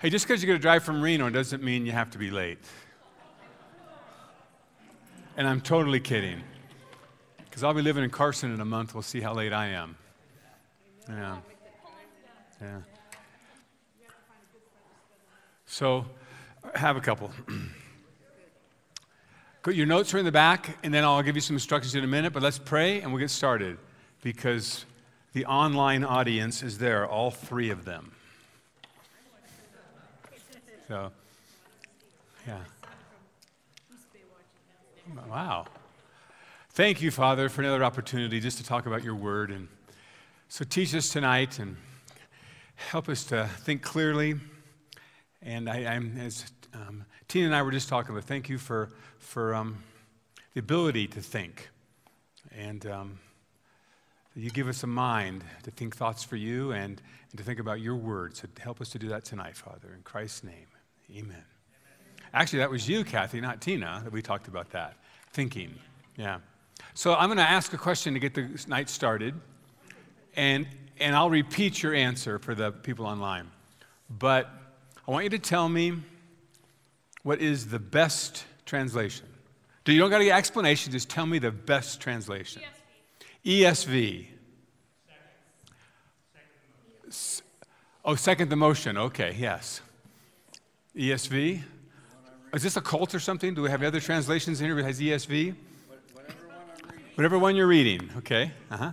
Hey, just because you're going to drive from Reno doesn't mean you have to be late. And I'm totally kidding. Because I'll be living in Carson in a month. We'll see how late I am. Yeah. Yeah. So, have a couple. Your notes are in the back, and then I'll give you some instructions in a minute, but let's pray and we'll get started because the online audience is there, all three of them. So, yeah. Wow. Thank you, Father, for another opportunity just to talk about your word. And so teach us tonight and help us to think clearly. And I, am as um, Tina and I were just talking about, thank you for, for um, the ability to think. And um, you give us a mind to think thoughts for you and, and to think about your word. So help us to do that tonight, Father. In Christ's name, amen. Actually, that was you, Kathy, not Tina, that we talked about that. Thinking. Yeah. So I'm going to ask a question to get the night started, and, and I'll repeat your answer for the people online. But I want you to tell me what is the best translation. Do you don't got to get explanation, just tell me the best translation. ESV. ESV. Oh, second the motion. Okay, yes. ESV. Is this a cult or something? Do we have other translations in here that has ESV? Whatever one you're reading, okay? Uh-huh.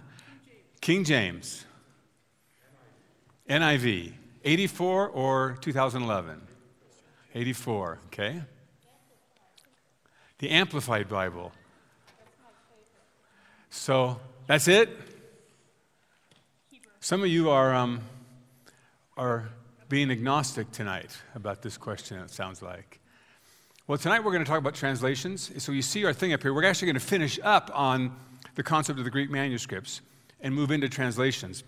King James. NIV. 84 or 2011? 84, okay? The Amplified Bible. So that's it? Some of you are, um, are being agnostic tonight about this question, it sounds like. Well, tonight we're going to talk about translations. So you see our thing up here. We're actually going to finish up on the concept of the Greek manuscripts and move into translations.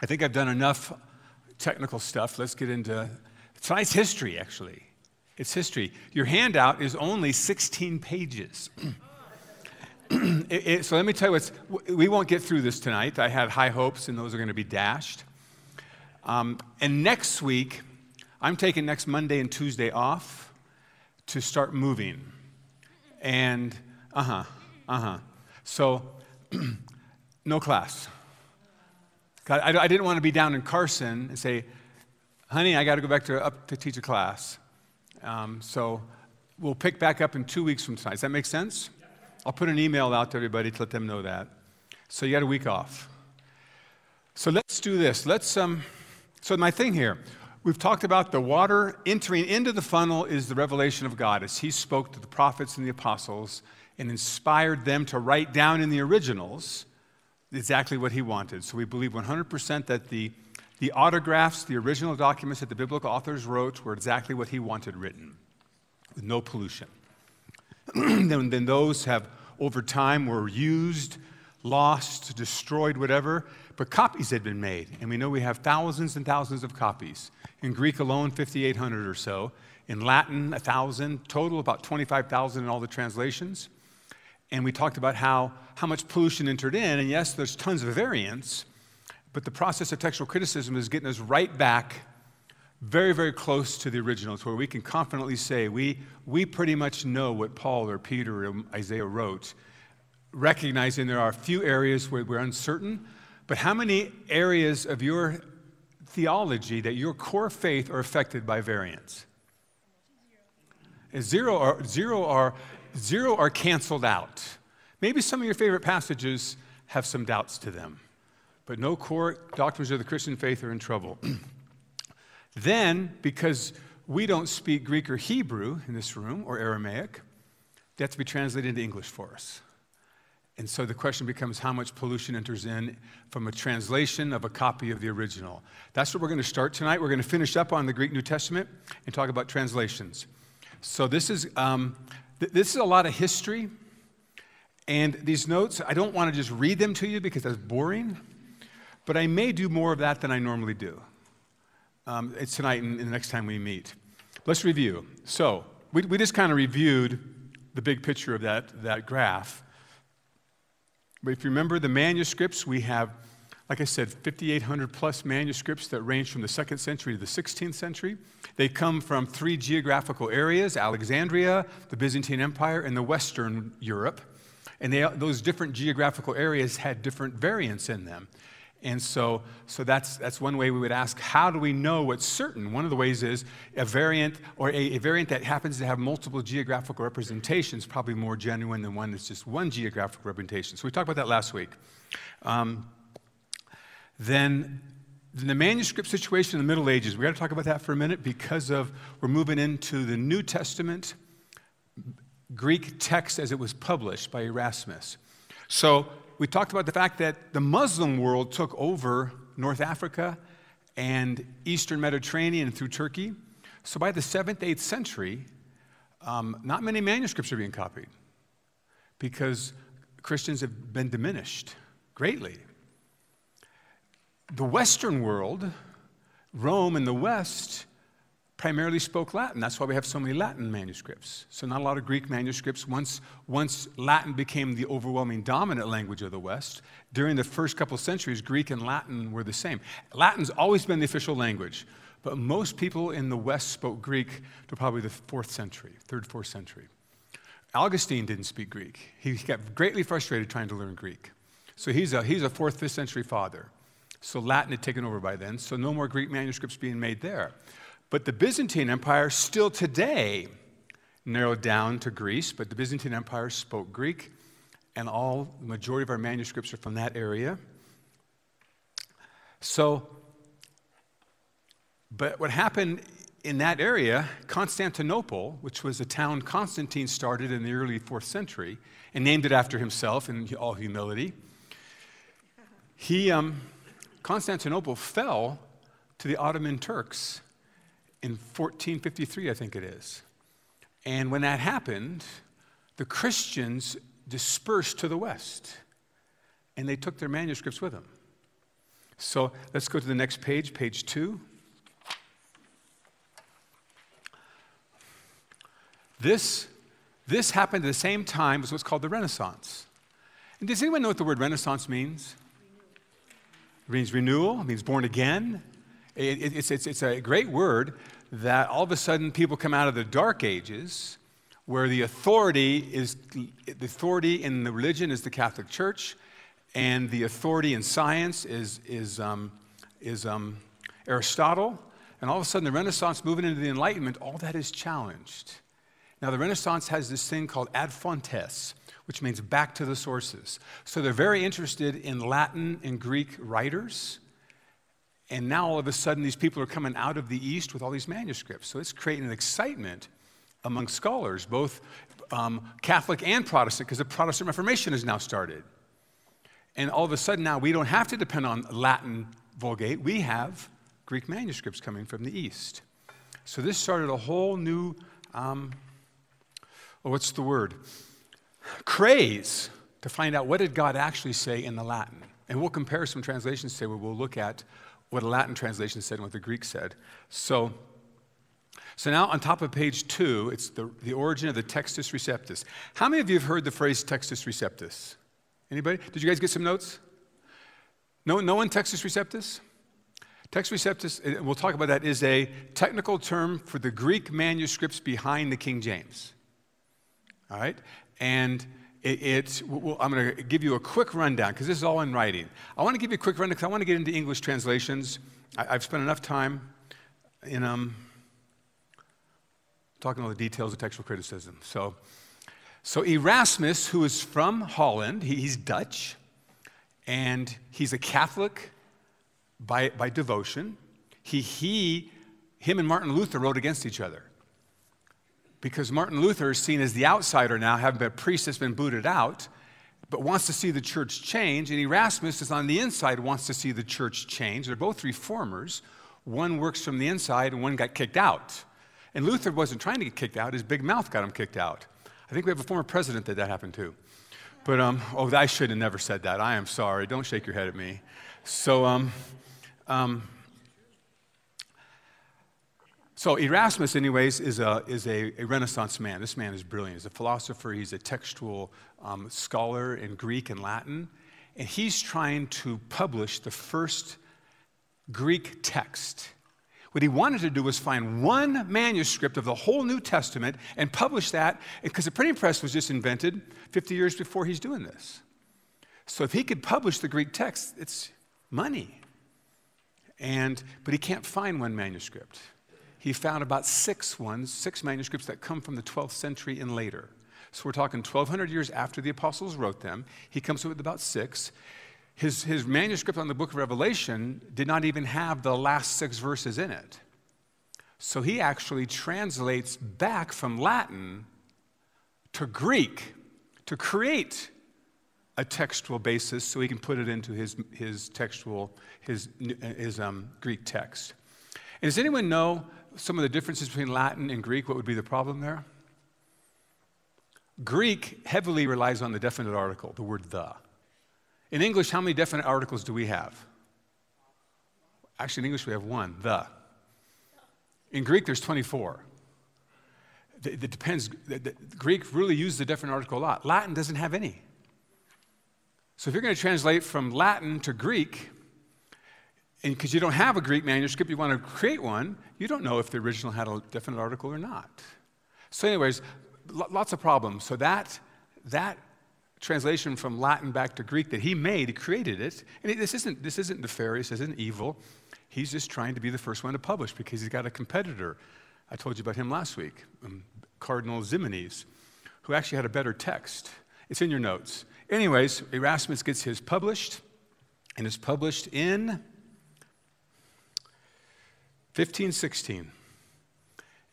I think I've done enough technical stuff. Let's get into tonight's history, actually. It's history. Your handout is only 16 pages. it, it, so let me tell you what's, we won't get through this tonight. I had high hopes, and those are going to be dashed. Um, and next week, I'm taking next Monday and Tuesday off to start moving. And, uh huh, uh huh. So, no class. God, I, I, didn't want to be down in Carson and say, honey, I got to go back to, up to teach a class. Um, so, we'll pick back up in two weeks from tonight. Does that make sense? I'll put an email out to everybody to let them know that. So, you got a week off. So, let's do this. Let's, um, so, my thing here We've talked about the water entering into the funnel is the revelation of God as He spoke to the prophets and the apostles and inspired them to write down in the originals exactly what He wanted. So we believe 100% that the, the autographs, the original documents that the biblical authors wrote, were exactly what He wanted written, with no pollution. then, then those have, over time, were used, lost, destroyed, whatever, but copies had been made. And we know we have thousands and thousands of copies. In Greek alone, 5,800 or so. In Latin, 1,000. Total, about 25,000 in all the translations. And we talked about how, how much pollution entered in. And yes, there's tons of variants, but the process of textual criticism is getting us right back very, very close to the originals, where we can confidently say we, we pretty much know what Paul or Peter or Isaiah wrote, recognizing there are a few areas where we're uncertain. But how many areas of your theology that your core faith are affected by variance. Zero are, zero are, zero are canceled out. Maybe some of your favorite passages have some doubts to them, but no core doctrines of the Christian faith are in trouble. then, because we don't speak Greek or Hebrew in this room or Aramaic, have to be translated into English for us. And so the question becomes how much pollution enters in from a translation of a copy of the original. That's what we're going to start tonight. We're going to finish up on the Greek New Testament and talk about translations. So this is, um, th- this is a lot of history. And these notes, I don't want to just read them to you because that's boring, but I may do more of that than I normally do. Um, it's tonight and, and the next time we meet. Let's review. So we, we just kind of reviewed the big picture of that, that graph. But if you remember the manuscripts, we have like I said, 5,800 plus manuscripts that range from the second century to the 16th century. They come from three geographical areas Alexandria, the Byzantine Empire, and the Western Europe. And they, those different geographical areas had different variants in them. And so, so that's, that's one way we would ask how do we know what's certain? One of the ways is a variant or a, a variant that happens to have multiple geographical representations, probably more genuine than one that's just one geographical representation. So we talked about that last week. Um, then, then the manuscript situation in the Middle Ages, we got to talk about that for a minute because of we're moving into the New Testament Greek text as it was published by Erasmus. So we talked about the fact that the Muslim world took over North Africa and Eastern Mediterranean through Turkey. So by the 7th, 8th century, um, not many manuscripts are being copied because Christians have been diminished greatly. The Western world, Rome and the West, primarily spoke Latin. That's why we have so many Latin manuscripts. So, not a lot of Greek manuscripts. Once, once Latin became the overwhelming dominant language of the West, during the first couple centuries, Greek and Latin were the same. Latin's always been the official language, but most people in the West spoke Greek to probably the fourth century, third, fourth century. Augustine didn't speak Greek. He got greatly frustrated trying to learn Greek. So, he's a, he's a fourth, fifth century father. So, Latin had taken over by then, so no more Greek manuscripts being made there. But the Byzantine Empire still today narrowed down to Greece, but the Byzantine Empire spoke Greek, and all the majority of our manuscripts are from that area. So, but what happened in that area, Constantinople, which was a town Constantine started in the early fourth century and named it after himself in all humility, he, um, Constantinople fell to the Ottoman Turks in 1453, I think it is. And when that happened, the Christians dispersed to the west and they took their manuscripts with them. So let's go to the next page, page two. This, this happened at the same time as what's called the Renaissance. And does anyone know what the word Renaissance means? It means renewal, it means born again. It, it, it's, it's, it's a great word, that all of a sudden people come out of the dark ages where the authority is the authority in the religion is the Catholic Church, and the authority in science is, is, um, is um, Aristotle. And all of a sudden, the Renaissance moving into the Enlightenment, all that is challenged. Now, the Renaissance has this thing called ad fontes, which means back to the sources. So they're very interested in Latin and Greek writers and now all of a sudden, these people are coming out of the East with all these manuscripts. So it's creating an excitement among scholars, both um, Catholic and Protestant, because the Protestant Reformation has now started. And all of a sudden, now we don't have to depend on Latin Vulgate, we have Greek manuscripts coming from the East. So this started a whole new, um, well, what's the word? Craze to find out what did God actually say in the Latin. And we'll compare some translations today where we'll look at what a Latin translation said and what the Greek said. So, so now on top of page two, it's the, the origin of the Textus Receptus. How many of you have heard the phrase Textus Receptus? Anybody? Did you guys get some notes? No, no one Textus Receptus? Textus Receptus, we'll talk about that, is a technical term for the Greek manuscripts behind the King James. All right? And it, it well, I'm going to give you a quick rundown because this is all in writing. I want to give you a quick rundown because I want to get into English translations. I, have spent enough time in um, talking all the details of textual criticism. So, so Erasmus, who is from Holland, he, he's Dutch, and he's a Catholic by, by devotion. He, he, him and Martin Luther wrote against each other because Martin Luther is seen as the outsider now, having been a priest that's been booted out, but wants to see the church change. And Erasmus is on the inside, wants to see the church change. They're both reformers. One works from the inside, and one got kicked out. And Luther wasn't trying to get kicked out, his big mouth got him kicked out. I think we have a former president that that happened to. But, um, oh, I should have never said that. I am sorry. Don't shake your head at me. So, um, um, so Erasmus, anyways, is a, is a, a, Renaissance man. This man is brilliant. He's a philosopher. He's a textual um, scholar in Greek and Latin. and he's trying to publish the first Greek text. What he wanted to do was find one manuscript of the whole New Testament and publish that, because the printing press was just invented 50 years before he's doing this. So if he could publish the Greek text, it's money. And, but he can't find one manuscript. He found about six ones, six manuscripts that come from the 12th century and later. So we're talking 1,200 years after the apostles wrote them. He comes up with about six. His, his manuscript on the book of Revelation did not even have the last six verses in it. So he actually translates back from Latin to Greek to create a textual basis so he can put it into his, his textual, his, his um, Greek text. And does anyone know some of the differences between Latin and Greek? What would be the problem there? Greek heavily relies on the definite article, the word the. In English, how many definite articles do we have? Actually, in English, we have one, the. In Greek, there's 24. It depends. The Greek really uses the definite article a lot. Latin doesn't have any. So if you're going to translate from Latin to Greek, and because you don't have a Greek manuscript, you want to create one, you don't know if the original had a definite article or not. So, anyways, lots of problems. So that, that translation from Latin back to Greek that he made, he created it. And this isn't, this isn't nefarious, this isn't evil. He's just trying to be the first one to publish because he's got a competitor. I told you about him last week, um, Cardinal Ximenes, who actually had a better text. It's in your notes. Anyways, Erasmus gets his published, and it's published in 1516 in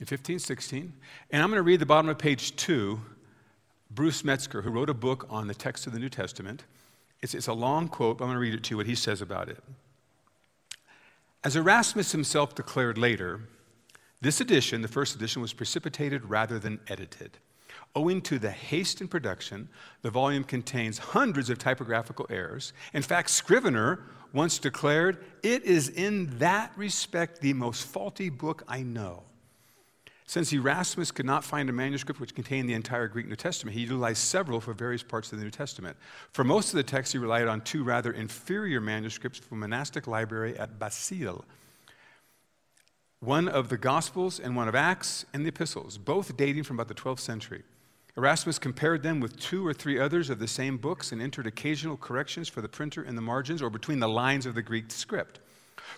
1516. And I'm going to read the bottom of page two. Bruce Metzger, who wrote a book on the text of the New Testament, it's, it's a long quote, but I'm going to read it to you, what he says about it. As Erasmus himself declared later, this edition, the first edition, was precipitated rather than edited. Owing to the haste in production, the volume contains hundreds of typographical errors. In fact, Scrivener once declared, It is in that respect the most faulty book I know. Since Erasmus could not find a manuscript which contained the entire Greek New Testament, he utilized several for various parts of the New Testament. For most of the text, he relied on two rather inferior manuscripts from a monastic library at Basle one of the Gospels and one of Acts and the Epistles, both dating from about the 12th century. Erasmus compared them with two or three others of the same books and entered occasional corrections for the printer in the margins or between the lines of the Greek script.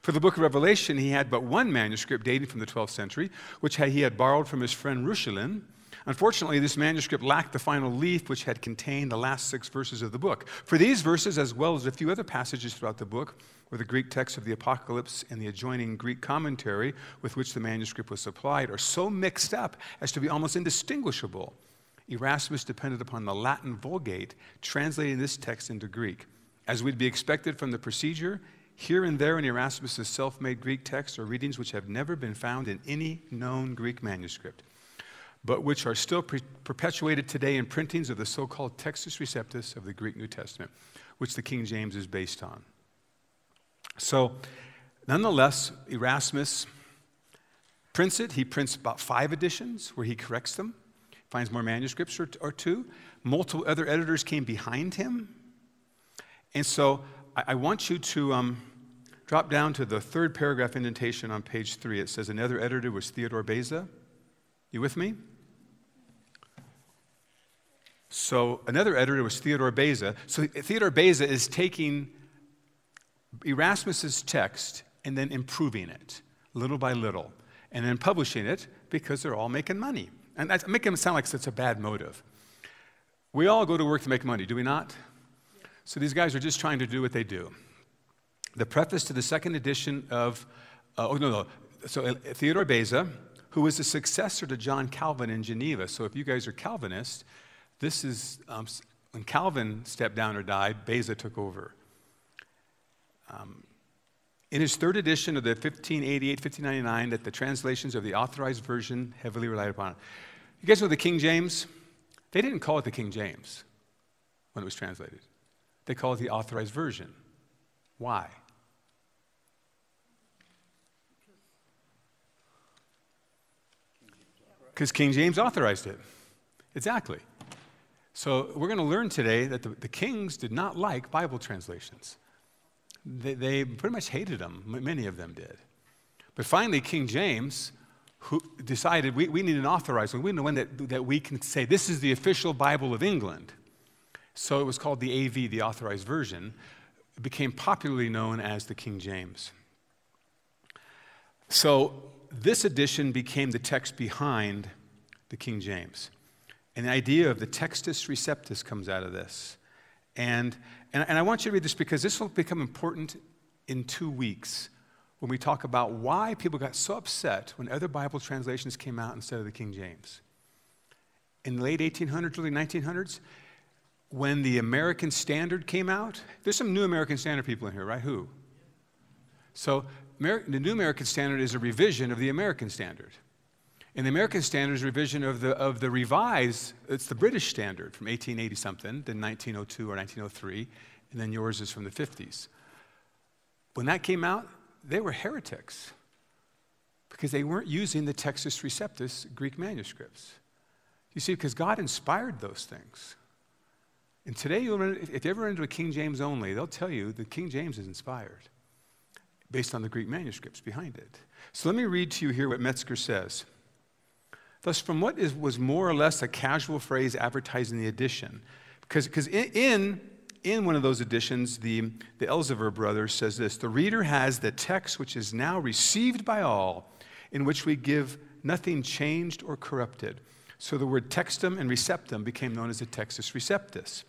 For the book of Revelation, he had but one manuscript dating from the 12th century, which he had borrowed from his friend Reuchlin. Unfortunately, this manuscript lacked the final leaf, which had contained the last six verses of the book. For these verses, as well as a few other passages throughout the book, where the Greek text of the Apocalypse and the adjoining Greek commentary with which the manuscript was supplied are so mixed up as to be almost indistinguishable. Erasmus depended upon the Latin Vulgate, translating this text into Greek. As would be expected from the procedure, here and there in Erasmus' self made Greek texts are readings which have never been found in any known Greek manuscript, but which are still pre- perpetuated today in printings of the so called Textus Receptus of the Greek New Testament, which the King James is based on. So, nonetheless, Erasmus prints it. He prints about five editions where he corrects them, finds more manuscripts or, or two. Multiple other editors came behind him. And so I, I want you to um, drop down to the third paragraph indentation on page three. It says, Another editor was Theodore Beza. You with me? So another editor was Theodore Beza. So Theodore Beza is taking Erasmus's text and then improving it little by little, and then publishing it because they're all making money. And that's making it sound like such a bad motive. We all go to work to make money, do we not? So these guys are just trying to do what they do. The preface to the second edition of, uh, oh, no, no. So uh, Theodore Beza, who was the successor to John Calvin in Geneva. So if you guys are Calvinists, this is um, when Calvin stepped down or died, Beza took over. Um, in his third edition of the 1588 1599, that the translations of the authorized version heavily relied upon. You guys know the King James? They didn't call it the King James when it was translated. They called it the authorized version. Why? Because King James authorized it. Exactly. So we're going to learn today that the, the kings did not like Bible translations. They, they pretty much hated them, many of them did. But finally, King James who decided we, we need an authorized one. We need one that, that we can say, this is the official Bible of England. So it was called the AV, the authorized version. It became popularly known as the King James. So this edition became the text behind the King James. And the idea of the textus receptus comes out of this. And, and, and I want you to read this because this will become important in two weeks when we talk about why people got so upset when other Bible translations came out instead of the King James. In the late 1800s, early 1900s, when the American Standard came out, there's some new American Standard people in here, right? Who? So, the New American Standard is a revision of the American Standard. And the American Standards revision of the, of the revised, it's the British Standard from 1880 something, then 1902 or 1903, and then yours is from the 50s. When that came out, they were heretics because they weren't using the Textus Receptus Greek manuscripts. You see, because God inspired those things. And today, you'll run, if you ever run into a King James only, they'll tell you the King James is inspired based on the Greek manuscripts behind it. So let me read to you here what Metzger says. Thus, from what is, was more or less a casual phrase advertising the edition, because in, in in one of those editions, the, the Elzevir brothers says this The reader has the text which is now received by all, in which we give nothing changed or corrupted. So the word textum and receptum became known as the textus receptus.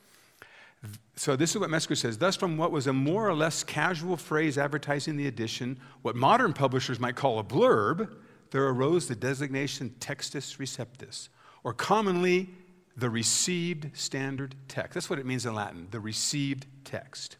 So this is what Metzger says. Thus, from what was a more or less casual phrase advertising the edition, what modern publishers might call a blurb, there arose the designation textus receptus, or commonly the received standard text. That's what it means in Latin, the received text.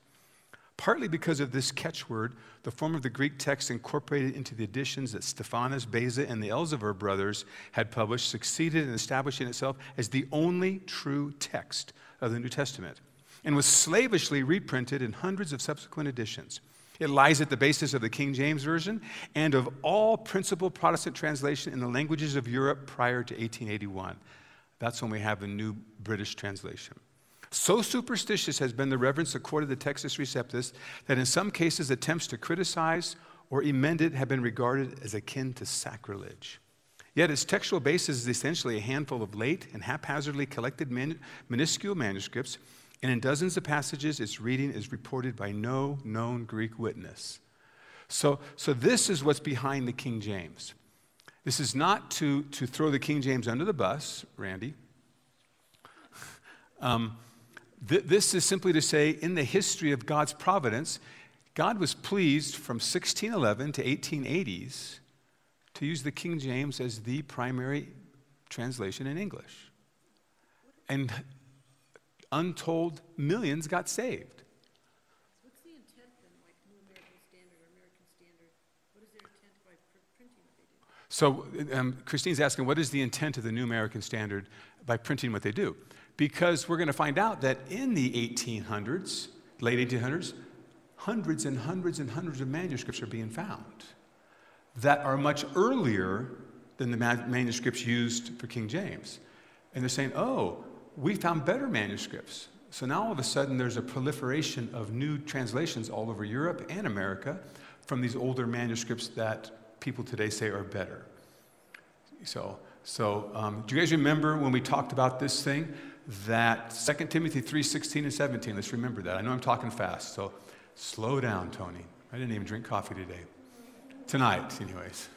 Partly because of this catchword, the form of the Greek text incorporated into the editions that Stephanus, Beza, and the Elzevir brothers had published succeeded in establishing itself as the only true text of the New Testament and was slavishly reprinted in hundreds of subsequent editions. It lies at the basis of the King James Version and of all principal Protestant translation in the languages of Europe prior to 1881. That's when we have the new British translation. So superstitious has been the reverence accorded the Textus Receptus that in some cases attempts to criticize or amend it have been regarded as akin to sacrilege. Yet its textual basis is essentially a handful of late and haphazardly collected minuscule manuscripts, and in dozens of passages, its reading is reported by no known Greek witness. So, so this is what's behind the King James. This is not to, to throw the King James under the bus, Randy. Um, th- this is simply to say, in the history of God's providence, God was pleased from 1611 to 1880s to use the King James as the primary translation in English. And untold millions got saved. So um, Christine's asking, what is the intent of the New American Standard by printing what they do? Because we're going to find out that in the 1800s, late 1800s, hundreds and hundreds and hundreds of manuscripts are being found that are much earlier than the manuscripts used for King James. And they're saying, oh, we found better manuscripts. So now all of a sudden there's a proliferation of new translations all over Europe and America from these older manuscripts that people today say are better. So, so um, do you guys remember when we talked about this thing? That 2 Timothy 3 16 and 17. Let's remember that. I know I'm talking fast, so slow down, Tony. I didn't even drink coffee today. Tonight, anyways.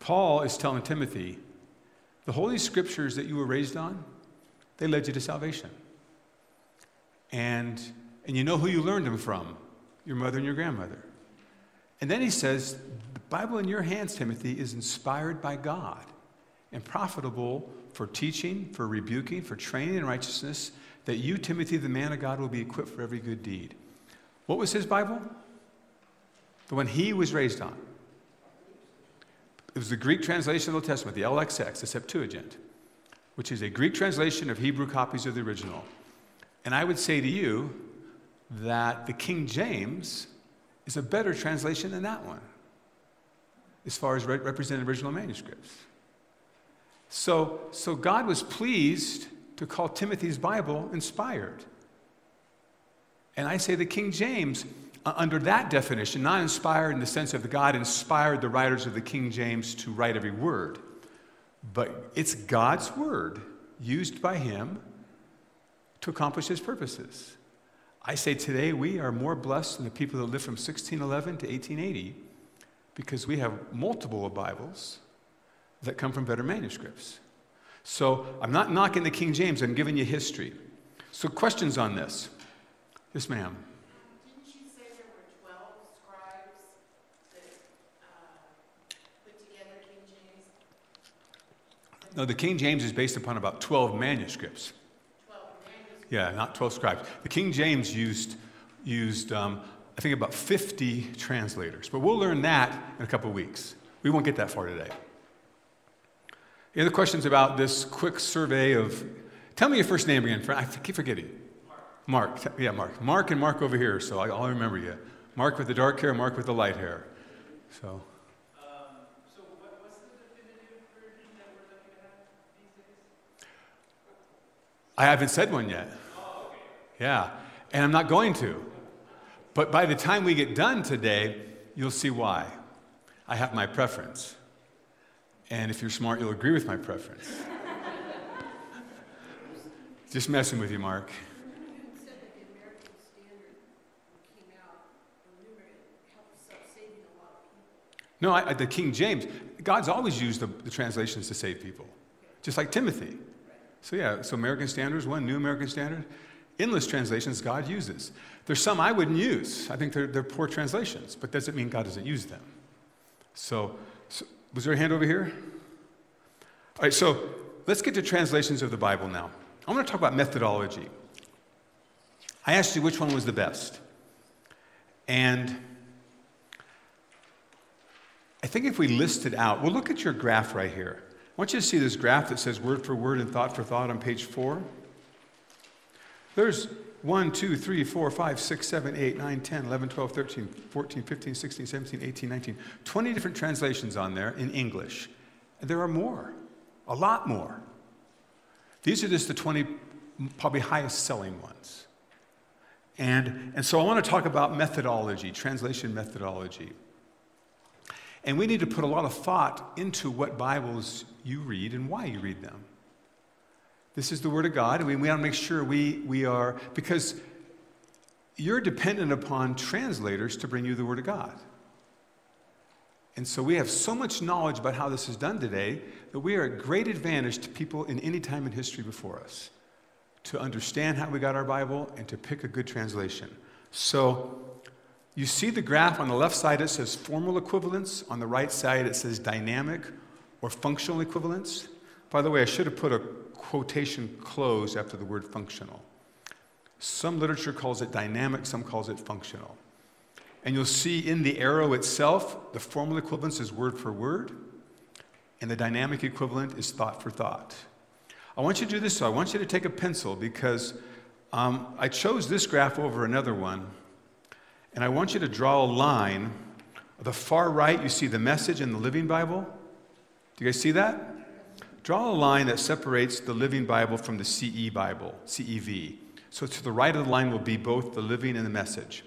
Paul is telling Timothy, the Holy Scriptures that you were raised on, they led you to salvation. And, and you know who you learned them from your mother and your grandmother. And then he says, The Bible in your hands, Timothy, is inspired by God and profitable for teaching, for rebuking, for training in righteousness, that you, Timothy, the man of God, will be equipped for every good deed. What was his Bible? The one he was raised on. It was the Greek translation of the Old Testament, the LXX, the Septuagint, which is a Greek translation of Hebrew copies of the original. And I would say to you that the King James is a better translation than that one as far as re- represented original manuscripts. So, so God was pleased to call Timothy's Bible inspired. And I say the King James, uh, under that definition, not inspired in the sense of God inspired the writers of the King James to write every word, but it's God's word used by him to accomplish his purposes. I say today we are more blessed than the people that lived from 1611 to 1880 because we have multiple Bibles that come from better manuscripts. So I'm not knocking the King James, I'm giving you history. So, questions on this? Yes, ma'am. Didn't you say there were 12 scribes that uh, put together King James? No, the King James is based upon about 12 manuscripts. 12 manuscripts? Yeah, not 12 scribes. The King James used, used um, I think, about 50 translators. But we'll learn that in a couple of weeks. We won't get that far today. Any other questions about this quick survey of. Tell me your first name again. I keep forgetting. Mark. Mark. Yeah, Mark. Mark and Mark over here, so I'll remember you. Mark with the dark hair, Mark with the light hair. So. I haven't said one yet. Yeah, and I'm not going to. But by the time we get done today, you'll see why. I have my preference. And if you're smart, you'll agree with my preference. Just messing with you, Mark. No, I, the King James, God's always used the, the, translations to save people, just like Timothy. So, yeah, so American Standards, one, New American Standard. Endless translations God uses. There's some I wouldn't use. I think they're, they're poor translations, but doesn't mean God doesn't use them. So, so, was there a hand over here? All right, so let's get to translations of the Bible now. I want to talk about methodology. I asked you which one was the best. And I think if we list it out, we'll look at your graph right here. I want you to see this graph that says word for word and thought for thought on page four. There's 1, 2, 3, 4, 5, 6, 7, 8, 9, 10, 11, 12, 13, 14, 15, 16, 17, 18, 19. 20 different translations on there in English. And there are more, a lot more. These are just the 20 probably highest selling ones. And, and so I want to talk about methodology, translation methodology. And we need to put a lot of thought into what Bibles you read and why you read them. This is the Word of God, and we, we want to make sure we, we are, because you're dependent upon translators to bring you the Word of God. And so we have so much knowledge about how this is done today that we are at great advantage to people in any time in history before us to understand how we got our Bible and to pick a good translation. So you see the graph on the left side, it says formal equivalence. On the right side, it says dynamic or functional equivalence. By the way, I should have put a quotation close after the word functional. Some literature calls it dynamic, some calls it functional. And you'll see in the arrow itself, the formal equivalence is word for word, and the dynamic equivalent is thought for thought. I want you to do this, so I want you to take a pencil because um, I chose this graph over another one, and I want you to draw a line. The far right, you see the message in the Living Bible. Do you guys see that? draw a line that separates the Living Bible from the CE Bible, CEV. So to the right of the line will be both the living and the message.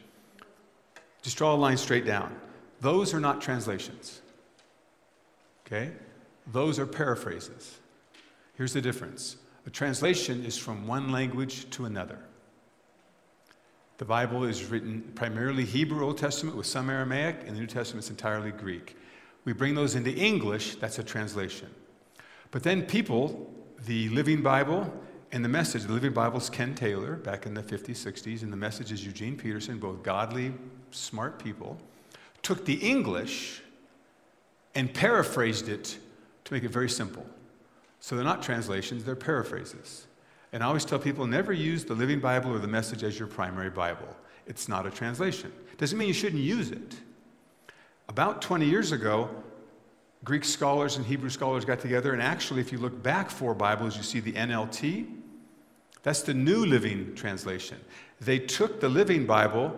Just draw a line straight down. Those are not translations. Okay? Those are paraphrases. Here's the difference a translation is from one language to another. The Bible is written primarily Hebrew Old Testament with some Aramaic, and the New Testament is entirely Greek. We bring those into English, that's a translation. But then people, the Living Bible and the Message, the Living Bible is Ken Taylor back in the 50s, 60s, and the Message is Eugene Peterson, both godly, smart people, took the English and paraphrased it to make it very simple. So they're not translations, they're paraphrases. And I always tell people never use the Living Bible or the Message as your primary Bible. It's not a translation. Doesn't mean you shouldn't use it. About 20 years ago, Greek scholars and Hebrew scholars got together, and actually, if you look back four Bibles, you see the NLT. That's the New Living Translation. They took the Living Bible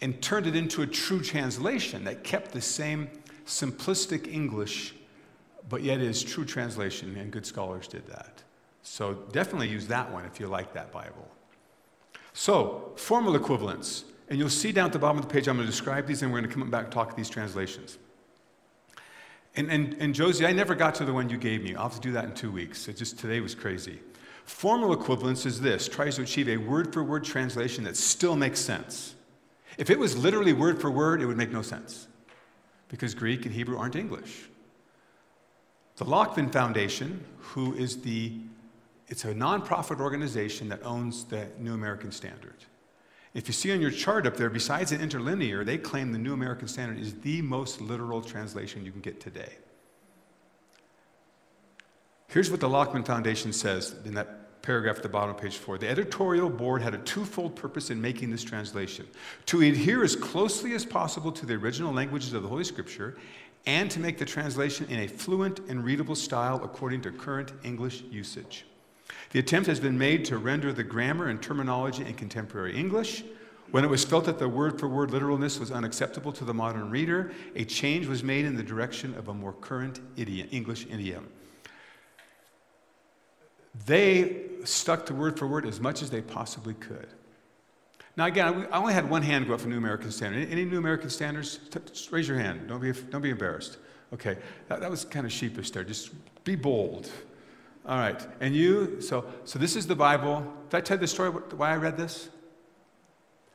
and turned it into a true translation that kept the same simplistic English, but yet is true translation, and good scholars did that. So definitely use that one if you like that Bible. So, formal equivalents. And you'll see down at the bottom of the page, I'm going to describe these, and we're going to come back and talk these translations. And, and, and Josie, I never got to the one you gave me. I'll have to do that in two weeks. It just today was crazy. Formal equivalence is this tries to achieve a word for word translation that still makes sense. If it was literally word for word, it would make no sense because Greek and Hebrew aren't English. The Lockman Foundation, who is the it's a nonprofit organization that owns the New American Standard. If you see on your chart up there, besides an interlinear, they claim the New American Standard is the most literal translation you can get today. Here's what the Lockman Foundation says in that paragraph at the bottom of page four. The editorial board had a twofold purpose in making this translation to adhere as closely as possible to the original languages of the Holy Scripture and to make the translation in a fluent and readable style according to current English usage. The attempt has been made to render the grammar and terminology in contemporary English. When it was felt that the word for word literalness was unacceptable to the modern reader, a change was made in the direction of a more current idiom, English idiom. They stuck to word for word as much as they possibly could. Now, again, I only had one hand go up for New American Standard. Any New American Standards? Raise your hand. Don't be, don't be embarrassed. Okay, that, that was kind of sheepish there. Just be bold. All right. And you, so, so this is the Bible. Did I tell you the story why I read this?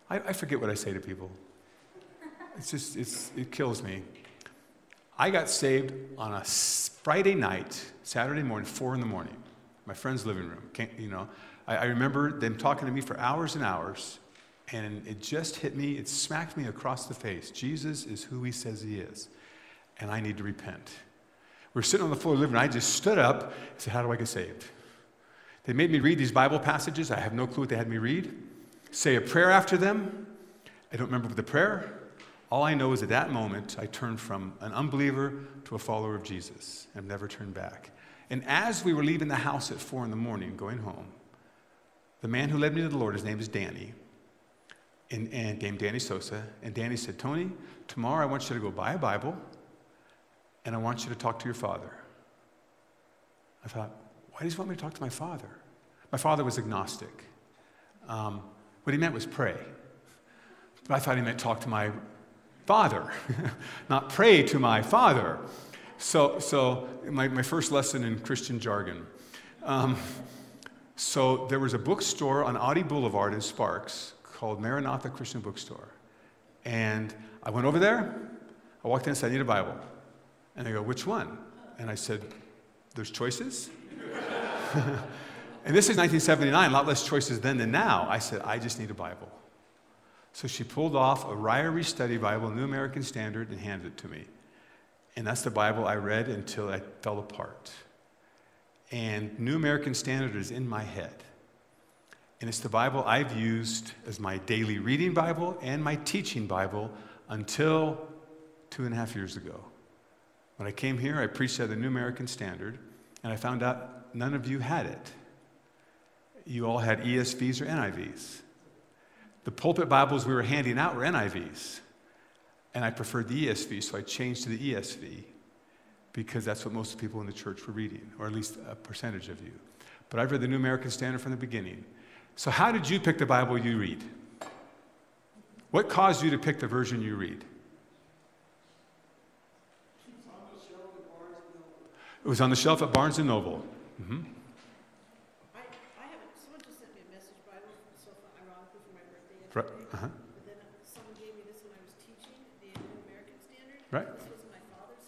I, I forget what I say to people. It's just, it's, it kills me. I got saved on a Friday night, Saturday morning, four in the morning, my friend's living room. Can't, you know, I, I remember them talking to me for hours and hours, and it just hit me, it smacked me across the face. Jesus is who he says he is, and I need to repent. We are sitting on the floor of the living room. I just stood up and said, How do I get saved? They made me read these Bible passages. I have no clue what they had me read. Say a prayer after them. I don't remember the prayer. All I know is at that moment, I turned from an unbeliever to a follower of Jesus and never turned back. And as we were leaving the house at four in the morning, going home, the man who led me to the Lord, his name is Danny, and, and named Danny Sosa. And Danny said, Tony, tomorrow I want you to go buy a Bible and I want you to talk to your father. I thought, why does he want me to talk to my father? My father was agnostic. Um, what he meant was pray. But I thought he meant talk to my father, not pray to my father. So, so my, my first lesson in Christian jargon. Um, so there was a bookstore on Oddie Boulevard in Sparks called Maranatha Christian Bookstore. And I went over there. I walked in and said, I need a Bible. And they go, Which one? And I said, There's choices? and this is 1979, a lot less choices then than now. I said, I just need a Bible. So she pulled off a Ryrie Study Bible, New American Standard, and handed it to me. And that's the Bible I read until I fell apart. And New American Standard is in my head. And it's the Bible I've used as my daily reading Bible and my teaching Bible until two and a half years ago. When I came here, I preached at the New American Standard, and I found out none of you had it. You all had ESVs or NIVs. The pulpit Bibles we were handing out were NIVs, and I preferred the ESV, so I changed to the ESV because that's what most people in the church were reading, or at least a percentage of you. But I've read the New American Standard from the beginning. So, how did you pick the Bible you read? What caused you to pick the version you read? It was on the shelf at Barnes and Noble. Mm-hmm. I, I haven't, someone just sent me a message Bible, so ironically for my birthday. Right. Uh-huh. But then someone gave me this when I was teaching the New American Standard. Right. This was my father's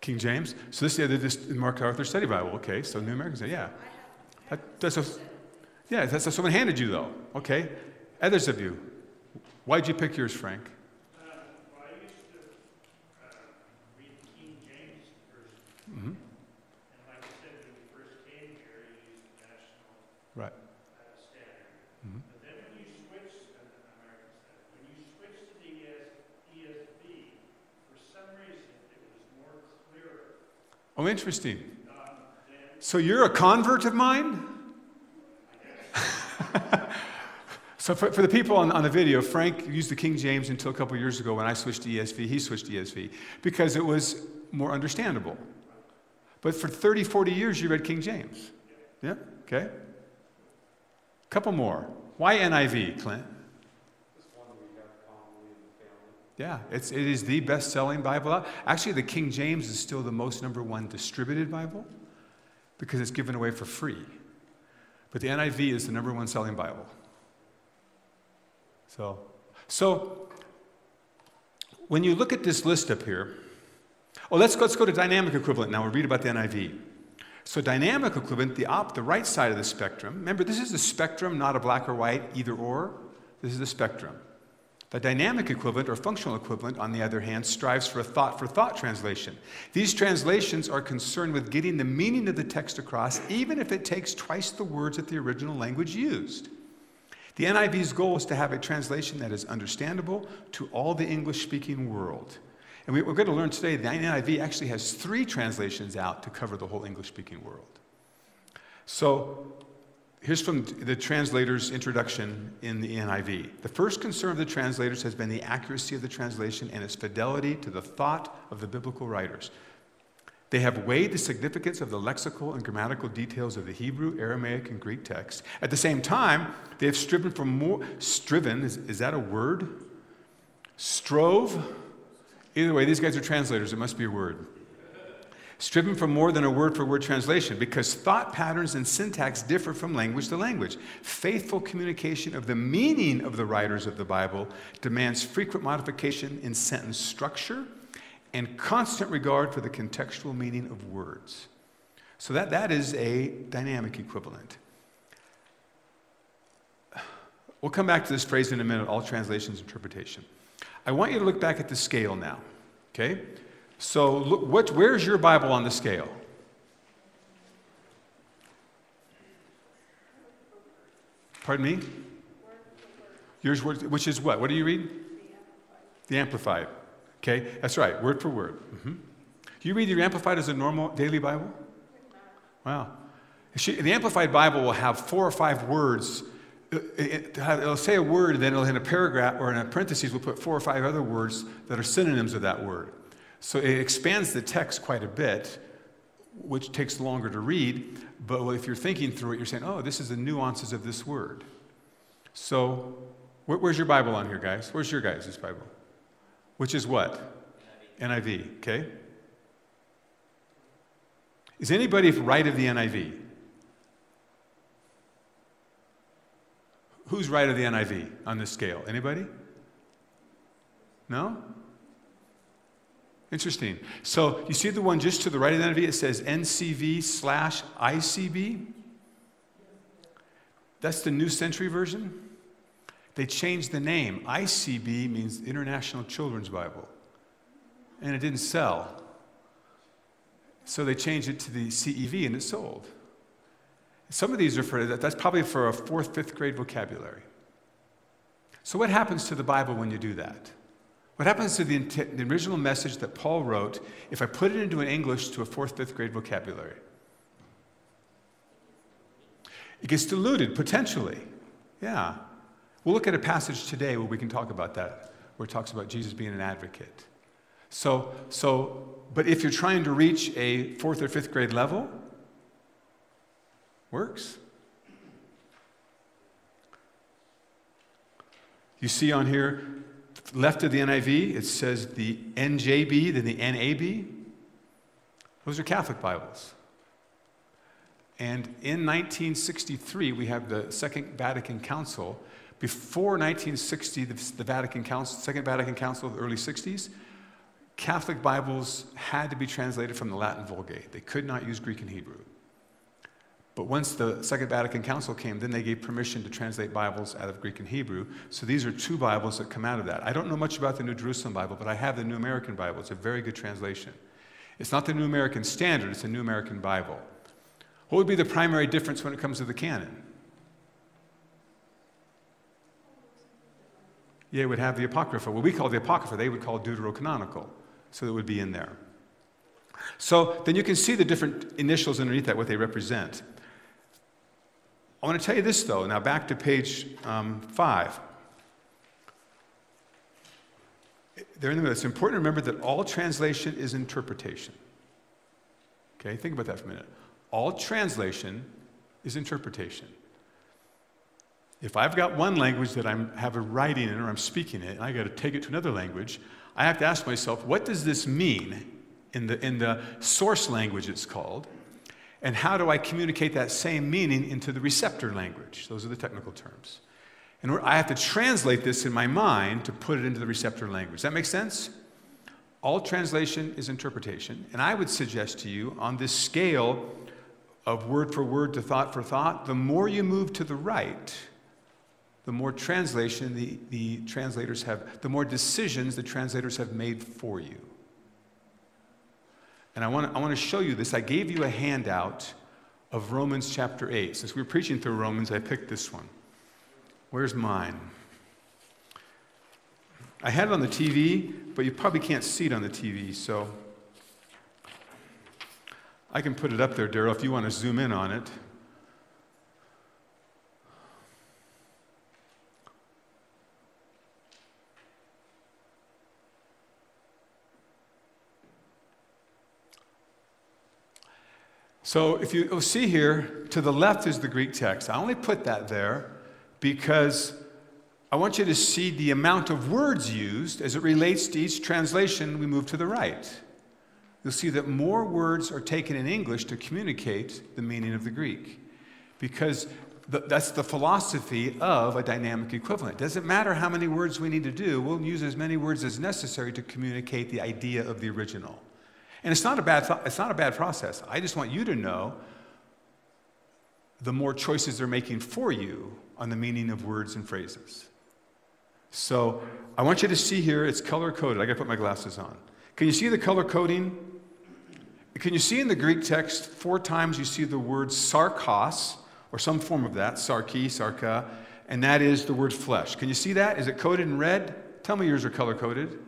King. King James. So this is yeah, this MacArthur Study Bible. Okay, so New American Standard. Yeah. That, that's a, yeah, that's what someone handed you though. Okay. Others of you, why'd you pick yours, Frank? Right. Mm-hmm. But then when you switch to American Standard, when you switch to the ESV, for some reason it was more clearer. Oh, interesting. So you're a convert of mine? so for, for the people on, on the video, Frank used the King James until a couple years ago when I switched to ESV. He switched to ESV because it was more understandable. But for 30, 40 years, you read King James. Yeah? Okay. A Couple more. Why NIV, Clint? Yeah, it's, it is the best selling Bible. Actually, the King James is still the most number one distributed Bible because it's given away for free. But the NIV is the number one selling Bible. So, so when you look at this list up here, oh, let's, let's go to dynamic equivalent now. We'll read about the NIV. So, dynamic equivalent, the, op, the right side of the spectrum, remember, this is the spectrum, not a black or white, either or. This is the spectrum. The dynamic equivalent or functional equivalent, on the other hand, strives for a thought for thought translation. These translations are concerned with getting the meaning of the text across, even if it takes twice the words that the original language used. The NIV's goal is to have a translation that is understandable to all the English speaking world. And we, are going to learn today that the NIV actually has three translations out to cover the whole English speaking world. So, Here's from the translator's introduction in the NIV. The first concern of the translators has been the accuracy of the translation and its fidelity to the thought of the biblical writers. They have weighed the significance of the lexical and grammatical details of the Hebrew, Aramaic, and Greek text. At the same time, they have striven for more. Striven, is, is that a word? Strove? Either way, these guys are translators. It must be a word striven for more than a word for word translation because thought patterns and syntax differ from language to language. Faithful communication of the meaning of the writers of the Bible demands frequent modification in sentence structure and constant regard for the contextual meaning of words. So that, that is a dynamic equivalent. We'll come back to this phrase in a minute all translations interpretation. I want you to look back at the scale now, okay? So, look, what, where's your Bible on the scale? Pardon me? Yours, which is what? What do you read? The Amplified. Okay, that's right, word for word. Mm-hmm. You read the Amplified as a normal daily Bible? Wow. The Amplified Bible will have four or five words. It'll say a word, then it'll in a paragraph or in a parentheses, we'll put four or five other words that are synonyms of that word. So it expands the text quite a bit, which takes longer to read. But if you're thinking through it, you're saying, oh, this is the nuances of this word. So where's your Bible on here, guys? Where's your guys' Bible? Which is what? NIV, NIV okay? Is anybody right of the NIV? Who's right of the NIV on this scale? Anybody? No? Interesting. So you see the one just to the right of the NIV? It says NCV slash ICB. That's the New Century Version. They changed the name. ICB means International Children's Bible. And it didn't sell. So they changed it to the CEV and it sold. Some of these are for, that. that's probably for a fourth, fifth grade vocabulary. So, what happens to the Bible when you do that? What happens to the, the, original message that Paul wrote if I put it into an English to a fourth, fifth grade vocabulary? It gets diluted, potentially. Yeah. We'll look at a passage today where we can talk about that, where it talks about Jesus being an advocate. So, so, but if you're trying to reach a fourth or fifth grade level, works. You see on here, left of the NIV, it says the NJB, then the NAB. Those are Catholic Bibles. And in 1963, we have the Second Vatican Council. Before 1960, the Vatican Council, Second Vatican Council of the early 60s, Catholic Bibles had to be translated from the Latin Vulgate. They could not use Greek and Hebrew. But once the Second Vatican Council came, then they gave permission to translate Bibles out of Greek and Hebrew. So these are two Bibles that come out of that. I don't know much about the New Jerusalem Bible, but I have the New American Bible. It's a very good translation. It's not the New American Standard, it's the New American Bible. What would be the primary difference when it comes to the canon? Yeah, it would have the Apocrypha. What we call the Apocrypha, they would call Deuterocanonical. So it would be in there. So then you can see the different initials underneath that, what they represent. I want to tell you this, though. Now, back to page um, five. There in the middle. It's important to remember that all translation is interpretation. Okay, think about that for a minute. All translation is interpretation. If I've got one language that I have a writing in or I'm speaking it, and I got to take it to another language, I have to ask myself, what does this mean in the, in the source language it's called? And how do I communicate that same meaning into the receptor language? Those are the technical terms. And I have to translate this in my mind to put it into the receptor language. That makes sense? All translation is interpretation. And I would suggest to you on this scale of word for word to thought for thought, the more you move to the right, the more translation the, the translators have, the more decisions the translators have made for you. And I want, to, I want to show you this. I gave you a handout of Romans chapter 8. Since we were preaching through Romans, I picked this one. Where's mine? I had it on the TV, but you probably can't see it on the TV, so I can put it up there, Daryl, if you want to zoom in on it. So if you oh, see here, to the left is the Greek text. I only put that there because I want you to see the amount of words used as it relates to each translation. We move to the right. You'll see that more words are taken in English to communicate the meaning of the Greek because that's the philosophy of a dynamic equivalent. Doesn't matter how many words we need to do, we'll use as many words as necessary to communicate the idea of the original. And it's not a bad, it's not a bad process. I just want you to know the more choices they're making for you on the meaning of words and phrases. So I want you to see here, it's color coded. I gotta put my glasses on. Can you see the color coding? Can you see in the Greek text, four times you see the word sarkos, or some form of that, sarki, sarka, and that is the word flesh. Can you see that? Is it coded in red? Tell me yours are color coded.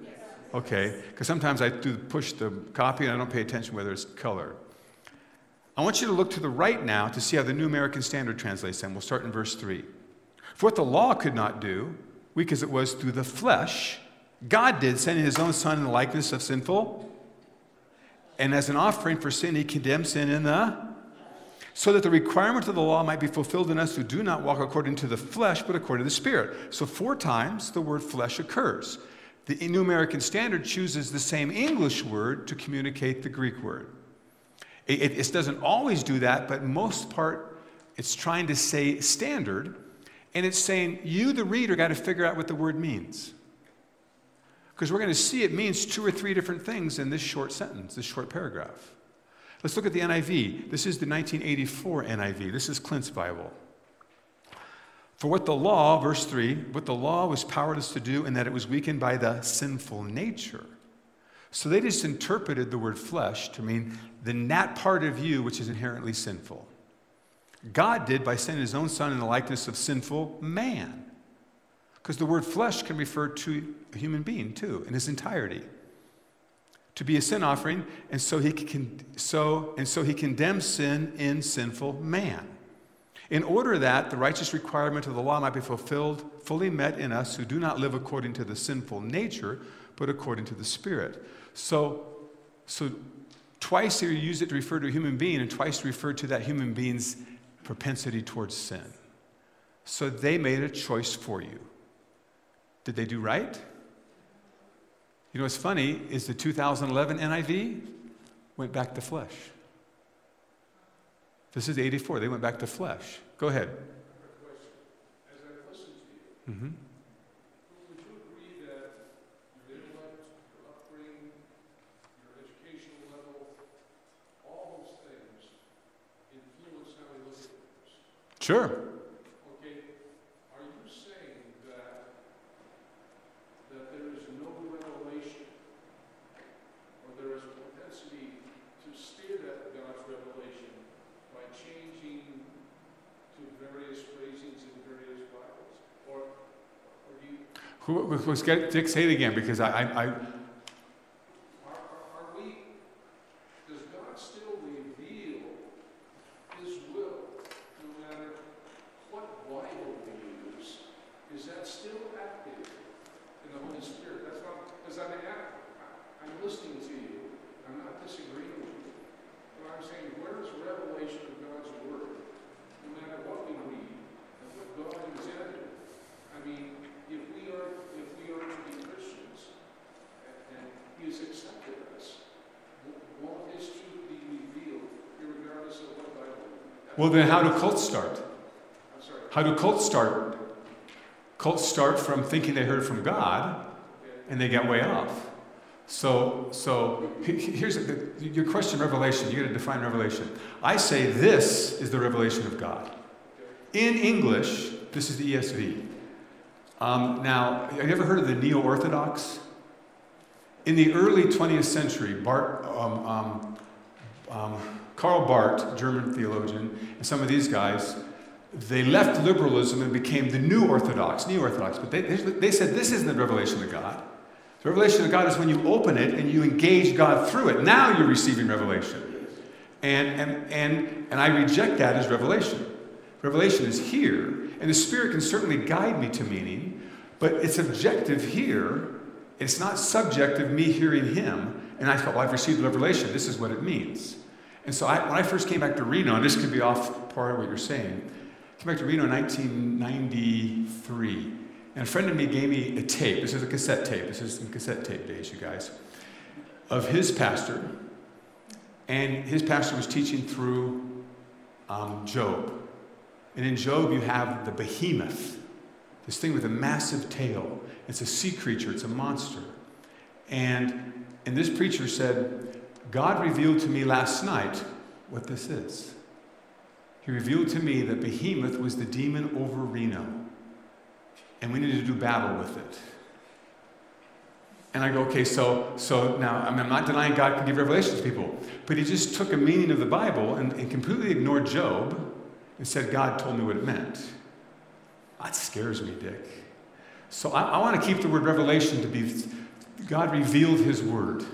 Okay, because sometimes I do push the copy and I don't pay attention whether it's color. I want you to look to the right now to see how the New American Standard translates them. We'll start in verse 3. For what the law could not do, weak as it was through the flesh, God did, sending his own Son in the likeness of sinful. And as an offering for sin, he condemned sin in the. So that the requirement of the law might be fulfilled in us who do not walk according to the flesh, but according to the Spirit. So, four times the word flesh occurs. The New American Standard chooses the same English word to communicate the Greek word. It, it, it, doesn't always do that, but most part, it's trying to say standard, and it's saying you, the reader, got to figure out what the word means. Because we're going to see it means two or three different things in this short sentence, this short paragraph. Let's look at the NIV. This is the 1984 NIV. This is Clint's Bible. For what the law, verse 3, what the law was powerless to do, and that it was weakened by the sinful nature. So they just interpreted the word flesh to mean the nat part of you which is inherently sinful. God did by sending his own son in the likeness of sinful man. Because the word flesh can refer to a human being too, in his entirety. To be a sin offering, and so he can so and so he condemns sin in sinful man in order that the righteous requirement of the law might be fulfilled, fully met in us who do not live according to the sinful nature, but according to the Spirit. So, so twice here you use it to refer to a human being, and twice to refer to that human being's propensity towards sin. So they made a choice for you. Did they do right? You know what's funny is the 2011 NIV went back to flesh. This is 84. They went back to flesh. Go ahead. Mm-hmm. would you agree that your intellect, your upbringing, your educational level, all those things influence how we look at things? Sure. Okay, are you saying that, that there is no revelation, or there is a propensity to steer that God's revelation by changing to various phrasings in various Bibles? Or, or do you, Who's get, say it again because I, I, I are, are, are we, does God still reveal His will, no matter what Bible we use? Is that still active in the Holy Spirit? That's not, because I'm, I'm listening to you, I'm not disagreeing with you. But I'm Well, then how do cults start? How do cults start? Cults start from thinking they heard from God, and they get way off. So, so he- he- here's the, your question: Revelation. You got to define revelation. I say this is the revelation of God. In English, this is the ESV. Um, now, have you ever heard of the neo-orthodox? In the early 20th century, Bart, um, um, um, Karl Barth, German theologian, and some of these guys, they left liberalism and became the new Orthodox, neo Orthodox. But they, they, they said this isn't the revelation of God. The revelation of God is when you open it and you engage God through it. Now you're receiving revelation. And, and, and, and I reject that as revelation. Revelation is here, and the Spirit can certainly guide me to meaning, but it's objective here. It's not subjective, me hearing Him. And I thought, well, I've received revelation. This is what it means. And so I, when I first came back to Reno, and this could be off part of what you're saying, I came back to Reno in 1993. And a friend of me gave me a tape. This is a cassette tape. This is in cassette tape days, you guys. Of his pastor. And his pastor was teaching through um, Job. And in Job, you have the behemoth, this thing with a massive tail. It's a sea creature, it's a monster. And, and this preacher said, God revealed to me last night what this is. He revealed to me that behemoth was the demon over Reno. And we needed to do battle with it. And I go, okay, so, so now I mean, I'm not denying God can give revelations to people, but he just took a meaning of the Bible and, and completely ignored Job and said, God told me what it meant. That scares me, Dick. So I, I want to keep the word revelation to be God revealed his word.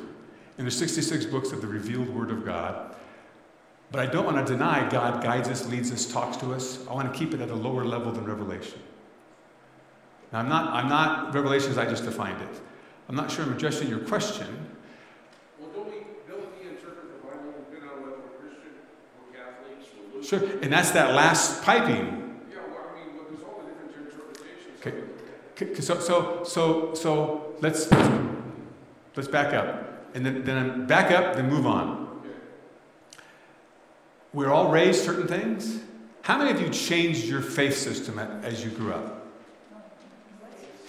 And there's 66 books of the revealed word of God. But I don't want to deny God guides us, leads us, talks to us. I want to keep it at a lower level than revelation. Now, I'm not, I'm not revelation as I just defined it. I'm not sure I'm addressing your question. Well, don't we, don't we interpret the Bible, depending on whether we're Christian or Catholics or Lutheran? Sure. And that's that last piping. Yeah, well, I mean, there's all the different interpretations. Okay. So, so, so, so let's, let's back up. And then, then back up, then move on. We're all raised certain things. How many of you changed your faith system as you grew up?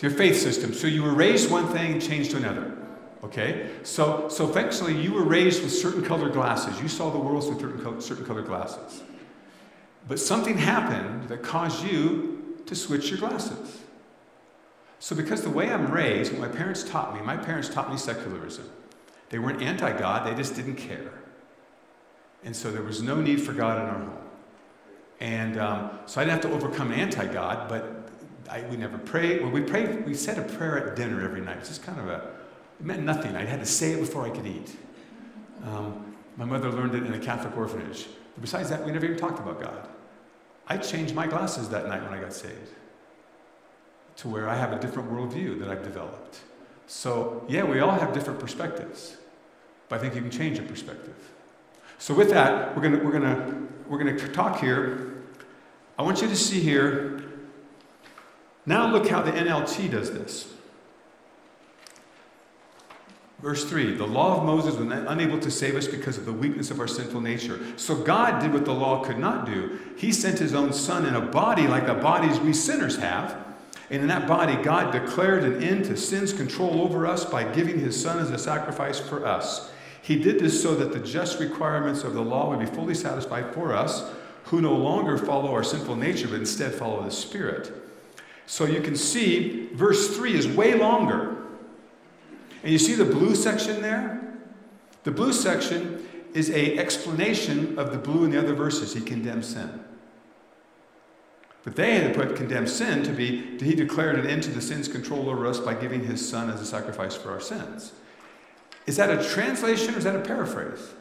Your faith system. So you were raised one thing and changed to another. Okay? So, so thankfully, you were raised with certain colored glasses. You saw the world through certain, col- certain colored glasses. But something happened that caused you to switch your glasses. So, because the way I'm raised, what my parents taught me, my parents taught me secularism. They weren't anti God, they just didn't care. And so there was no need for God in our home. And um, so I didn't have to overcome anti God, but I, we never prayed. Well, we prayed, we said a prayer at dinner every night. It's just kind of a, it meant nothing. I had to say it before I could eat. Um, my mother learned it in a Catholic orphanage. But besides that, we never even talked about God. I changed my glasses that night when I got saved to where I have a different worldview that I've developed. So, yeah, we all have different perspectives, but I think you can change your perspective. So, with that, we're gonna we're gonna we're gonna talk here. I want you to see here. Now, look how the NLT does this. Verse 3 The law of Moses was unable to save us because of the weakness of our sinful nature. So God did what the law could not do. He sent his own Son in a body like the bodies we sinners have. And in that body, God declared an end to sin's control over us by giving his Son as a sacrifice for us. He did this so that the just requirements of the law would be fully satisfied for us, who no longer follow our sinful nature, but instead follow the Spirit. So you can see verse 3 is way longer. And you see the blue section there? The blue section is a explanation of the blue in the other verses. He condemns sin. But they had put condemn sin to be, he declared an end to the sin's control over us by giving his son as a sacrifice for our sins. Is that a translation or is that a paraphrase?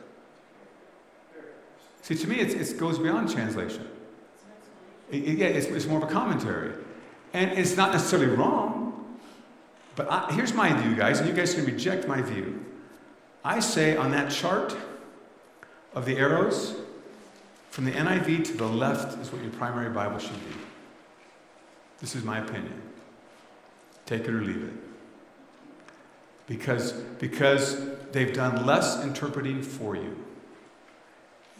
See, to me, it goes beyond translation. It, it- yeah, it's, it's more of a commentary. And it's not necessarily wrong, but I, here's my view, guys, and you guys can reject my view. I say on that chart of the arrows, from the NIV to the left is what your primary Bible should be. This is my opinion. Take it or leave it. Because, because they've done less interpreting for you.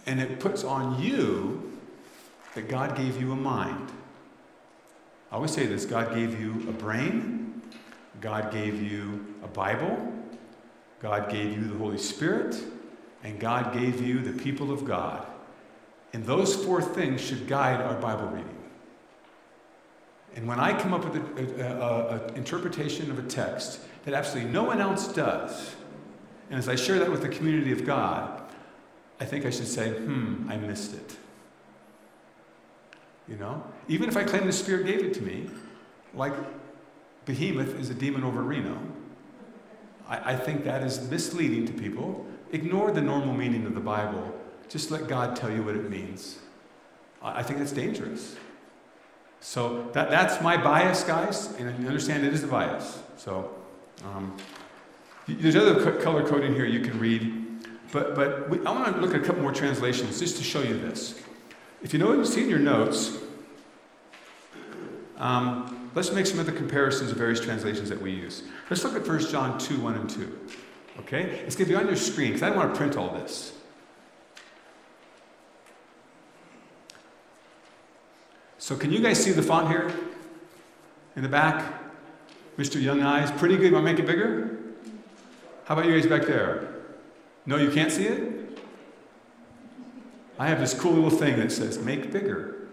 And it puts on you that God gave you a mind. I always say this God gave you a brain, God gave you a Bible, God gave you the Holy Spirit, and God gave you the people of God. And those four things should guide our Bible reading. And when I come up with an interpretation of a text that absolutely no one else does, and as I share that with the community of God, I think I should say, hmm, I missed it. You know? Even if I claim the Spirit gave it to me, like Behemoth is a demon over Reno, I, I think that is misleading to people. Ignore the normal meaning of the Bible. Just let God tell you what it means. I, think that's dangerous. So that, that's my bias, guys, and understand it is a bias. So um, there's other color coding here you can read, but, but we, I want to look at a couple more translations just to show you this. If you know see in your notes, um, let's make some other comparisons of various translations that we use. Let's look at 1 John 2 1 and 2. Okay? It's going to be on your screen because I don't want to print all this. So, can you guys see the font here? In the back? Mr. Young Eyes. Pretty good. Want to make it bigger? How about you guys back there? No, you can't see it? I have this cool little thing that says, make bigger.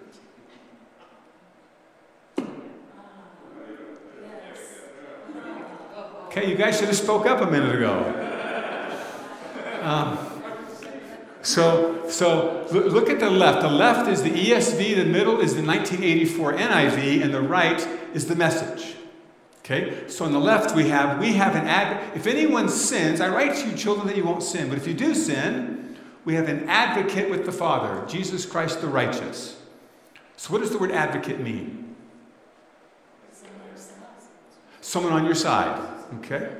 Okay, you guys should have spoke up a minute ago. Um, so, so look at the left. The left is the ESV, the middle is the 1984 NIV, and the right is the message. Okay? So on the left we have we have an ad if anyone sins, I write to you children that you won't sin, but if you do sin, we have an advocate with the Father, Jesus Christ the righteous. So what does the word advocate mean? Someone on your side. Okay?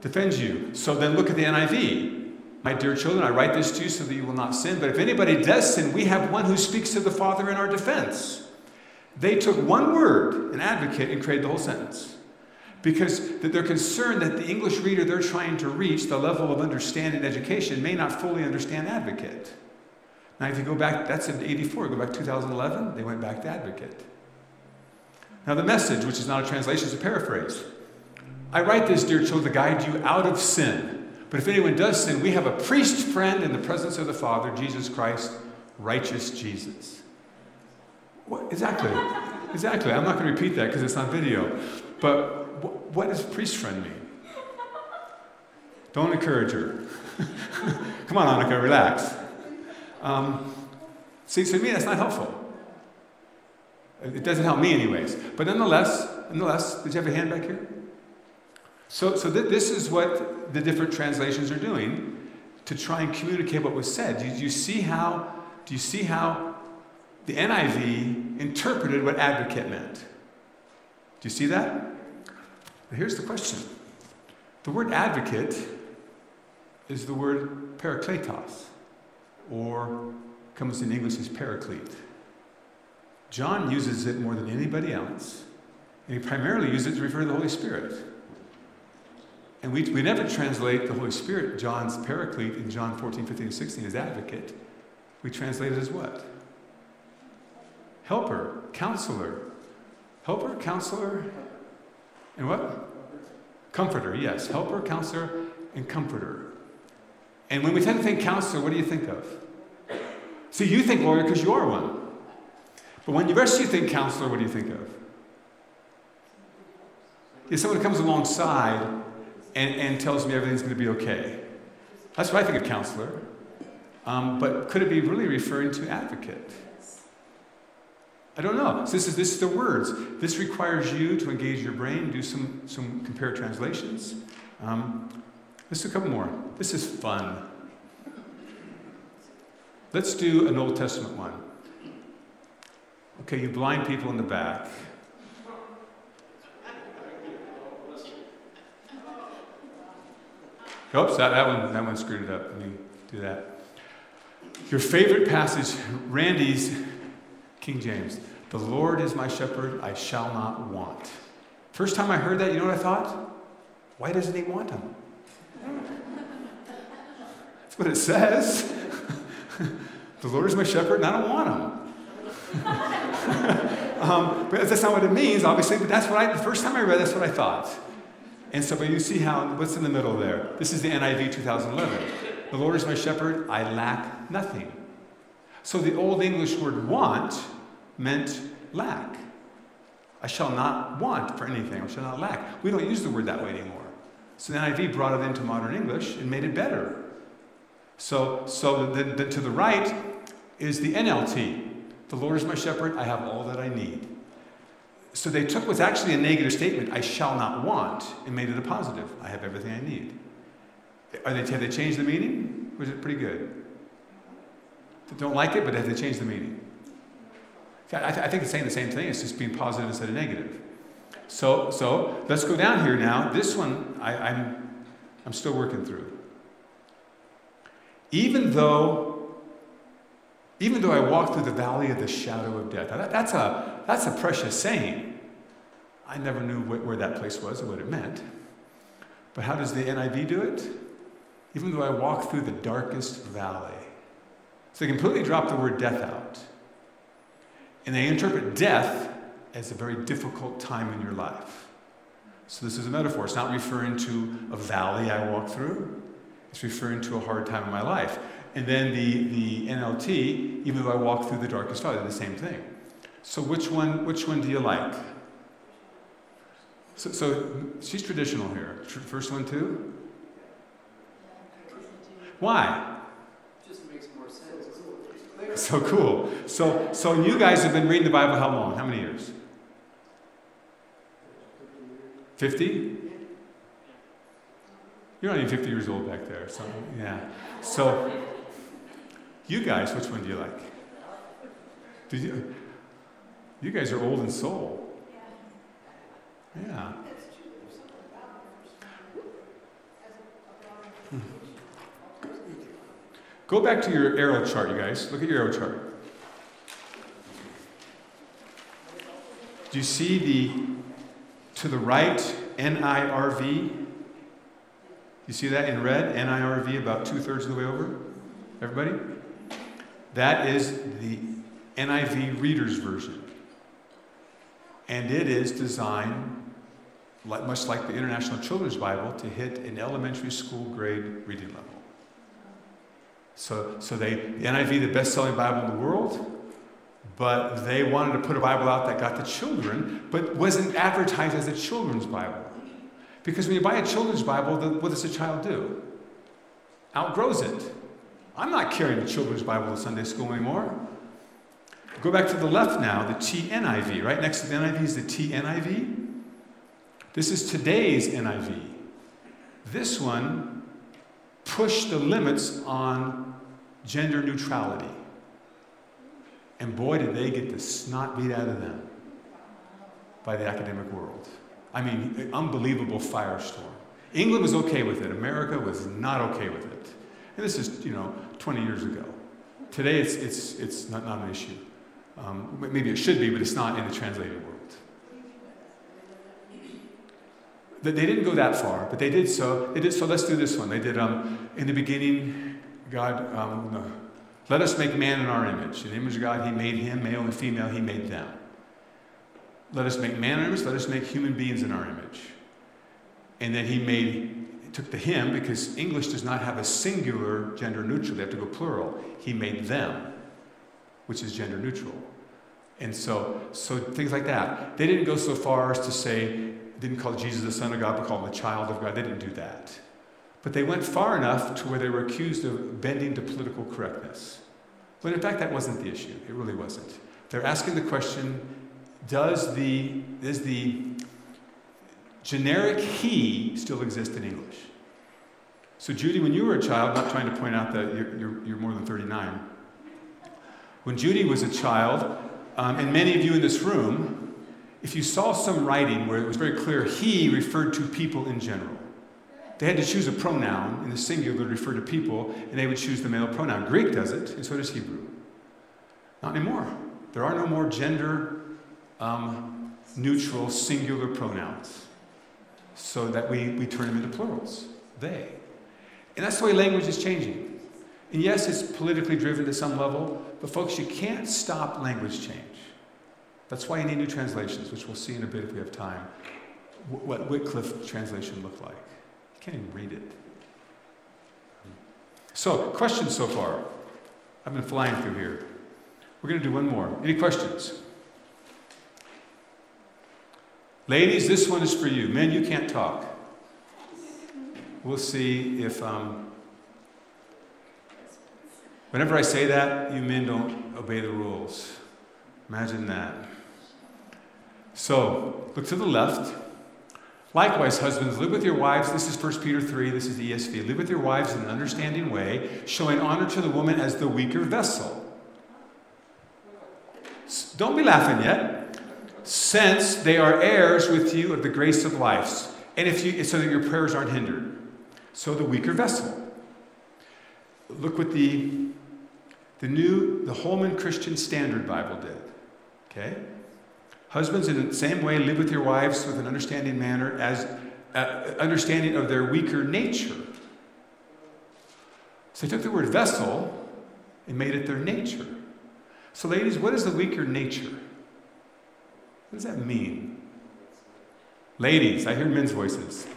Defends you. So then look at the NIV. My dear children, I write this to you so that you will not sin. But if anybody does sin, we have one who speaks to the Father in our defense. They took one word, an advocate, and created the whole sentence. Because they're concerned that the English reader they're trying to reach, the level of understanding education, may not fully understand advocate. Now, if you go back, that's in 84, go back 2011, they went back to advocate. Now, the message, which is not a translation, is a paraphrase. I write this, dear children, to guide you out of sin but if anyone does sin, we have a priest friend in the presence of the Father, Jesus Christ, righteous Jesus. What, exactly. Exactly. I'm not going to repeat that because it's on video. But what, what does priest friend mean? Don't encourage her. Come on, Annika, relax. Um, see, to me, that's not helpful. It doesn't help me, anyways. But nonetheless, nonetheless, did you have a hand back here? So, so th- this is what the different translations are doing to try and communicate what was said. Do you see how? Do you see how the NIV interpreted what advocate meant? Do you see that? here's the question. The word advocate is the word parakletos, or comes in English as paraclete. John uses it more than anybody else, and he primarily uses it to refer to the Holy Spirit. And we, we never translate the Holy Spirit, John's paraclete, in John 14, 15, and 16 as advocate. We translate it as what? Helper, counselor. Helper, counselor, and what? Comforter, yes. Helper, counselor, and comforter. And when we tend to think counselor, what do you think of? See, you think lawyer because you are one. But when the rest of you think counselor, what do you think of? It's someone who comes alongside and, and tells me everything's going to be okay. That's what I think of counselor. Um, but could it be really referring to advocate? I don't know. So this is this is the words. This requires you to engage your brain, do some some compare translations. Um, let's do a couple more. This is fun. Let's do an Old Testament one. Okay, you blind people in the back. Oops, that, that, one, that one screwed it up. Let me do that. Your favorite passage, Randy's King James. The Lord is my shepherd, I shall not want. First time I heard that, you know what I thought? Why doesn't he want him? That's what it says. the Lord is my shepherd, and I don't want him. um, but that's not what it means, obviously, but that's what I, the first time I read, that's what I thought. And so, but you see how, what's in the middle there? This is the NIV 2011. The Lord is my shepherd, I lack nothing. So the Old English word want meant lack. I shall not want for anything, I shall not lack. We don't use the word that way anymore. So the NIV brought it into modern English and made it better. So, so the, the, to the right is the NLT. The Lord is my shepherd, I have all that I need. So they took what's actually a negative statement, I shall not want, and made it a positive. I have everything I need. Are they, have they changed the meaning? Was it pretty good? They Don't like it, but have they changed the meaning? I, th- I think it's saying the same thing, it's just being positive instead of negative. So, so let's go down here now. This one I, I'm, I'm still working through. Even though, even though I walk through the valley of the shadow of death, that, that's, a, that's a precious saying. I never knew wh- where that place was or what it meant. But how does the NIV do it? Even though I walk through the darkest valley. So they completely drop the word death out. And they interpret death as a very difficult time in your life. So this is a metaphor. It's not referring to a valley I walk through. It's referring to a hard time in my life. And then the, the NLT, even though I walk through the darkest valley, the same thing. So which one, which one do you like? So, so she's traditional here. First one too? Why? Just makes more sense. So cool. So, so you guys have been reading the Bible how long? How many years? 50? You're not even 50 years old back there. So, yeah. So, you guys, which one do you like? Do you, you guys are old in soul. Yeah. Hmm. Go back to your arrow chart, you guys. Look at your arrow chart. Do you see the to the right NIRV? You see that in red? NIRV about two thirds of the way over? Everybody? That is the NIV Reader's Version. And it is designed, much like the International Children's Bible, to hit an elementary school grade reading level. So, so they, the NIV, the best selling Bible in the world, but they wanted to put a Bible out that got the children, but wasn't advertised as a children's Bible. Because when you buy a children's Bible, what does a child do? Outgrows it. I'm not carrying a children's Bible to Sunday school anymore. Go back to the left now, the TNIV. Right next to the NIV is the TNIV. This is today's NIV. This one pushed the limits on gender neutrality. And boy, did they get the snot beat out of them by the academic world. I mean, unbelievable firestorm. England was okay with it. America was not okay with it. And this is, you know, 20 years ago. Today, it's, it's, it's not, not an issue. Um, maybe it should be, but it's not in the translated world. They didn't go that far, but they did so. They did so. Let's do this one. They did. Um, in the beginning, God. Um. Let us make man in our image. In the image of God, He made him, male and female. He made them. Let us make man in our image. Let us make human beings in our image. And then He made took the him because English does not have a singular gender neutral. They have to go plural. He made them, which is gender neutral. And so, so things like that. They didn't go so far as to say, didn't call Jesus the Son of God, but called him the child of God. They didn't do that. But they went far enough to where they were accused of bending to political correctness. But in fact, that wasn't the issue. It really wasn't. They're asking the question does the, is the generic he still exist in English? So, Judy, when you were a child, not trying to point out that you're, you're, you're more than 39, when Judy was a child, um, and many of you in this room, if you saw some writing where it was very clear he referred to people in general, they had to choose a pronoun in the singular to refer to people, and they would choose the male pronoun. Greek does it, and so does Hebrew. Not anymore. There are no more gender um, neutral singular pronouns, so that we, we turn them into plurals. They. And that's the way language is changing. And yes, it's politically driven to some level, but folks, you can't stop language change. That's why you need new translations, which we'll see in a bit if we have time. What Wycliffe translation looked like. You can't even read it. So, questions so far? I've been flying through here. We're going to do one more. Any questions? Ladies, this one is for you. Men, you can't talk. We'll see if, um, whenever I say that, you men don't obey the rules. Imagine that. So, look to the left. Likewise, husbands, live with your wives. This is 1 Peter 3, this is the ESV. Live with your wives in an understanding way, showing honor to the woman as the weaker vessel. Don't be laughing yet. Since they are heirs with you of the grace of life, and if you, so that your prayers aren't hindered. So the weaker vessel. Look with the, the new, the Holman Christian Standard Bible did. Okay? Husbands, in the same way, live with your wives with an understanding manner as uh, understanding of their weaker nature. So they took the word vessel and made it their nature. So, ladies, what is the weaker nature? What does that mean? Ladies, I hear men's voices.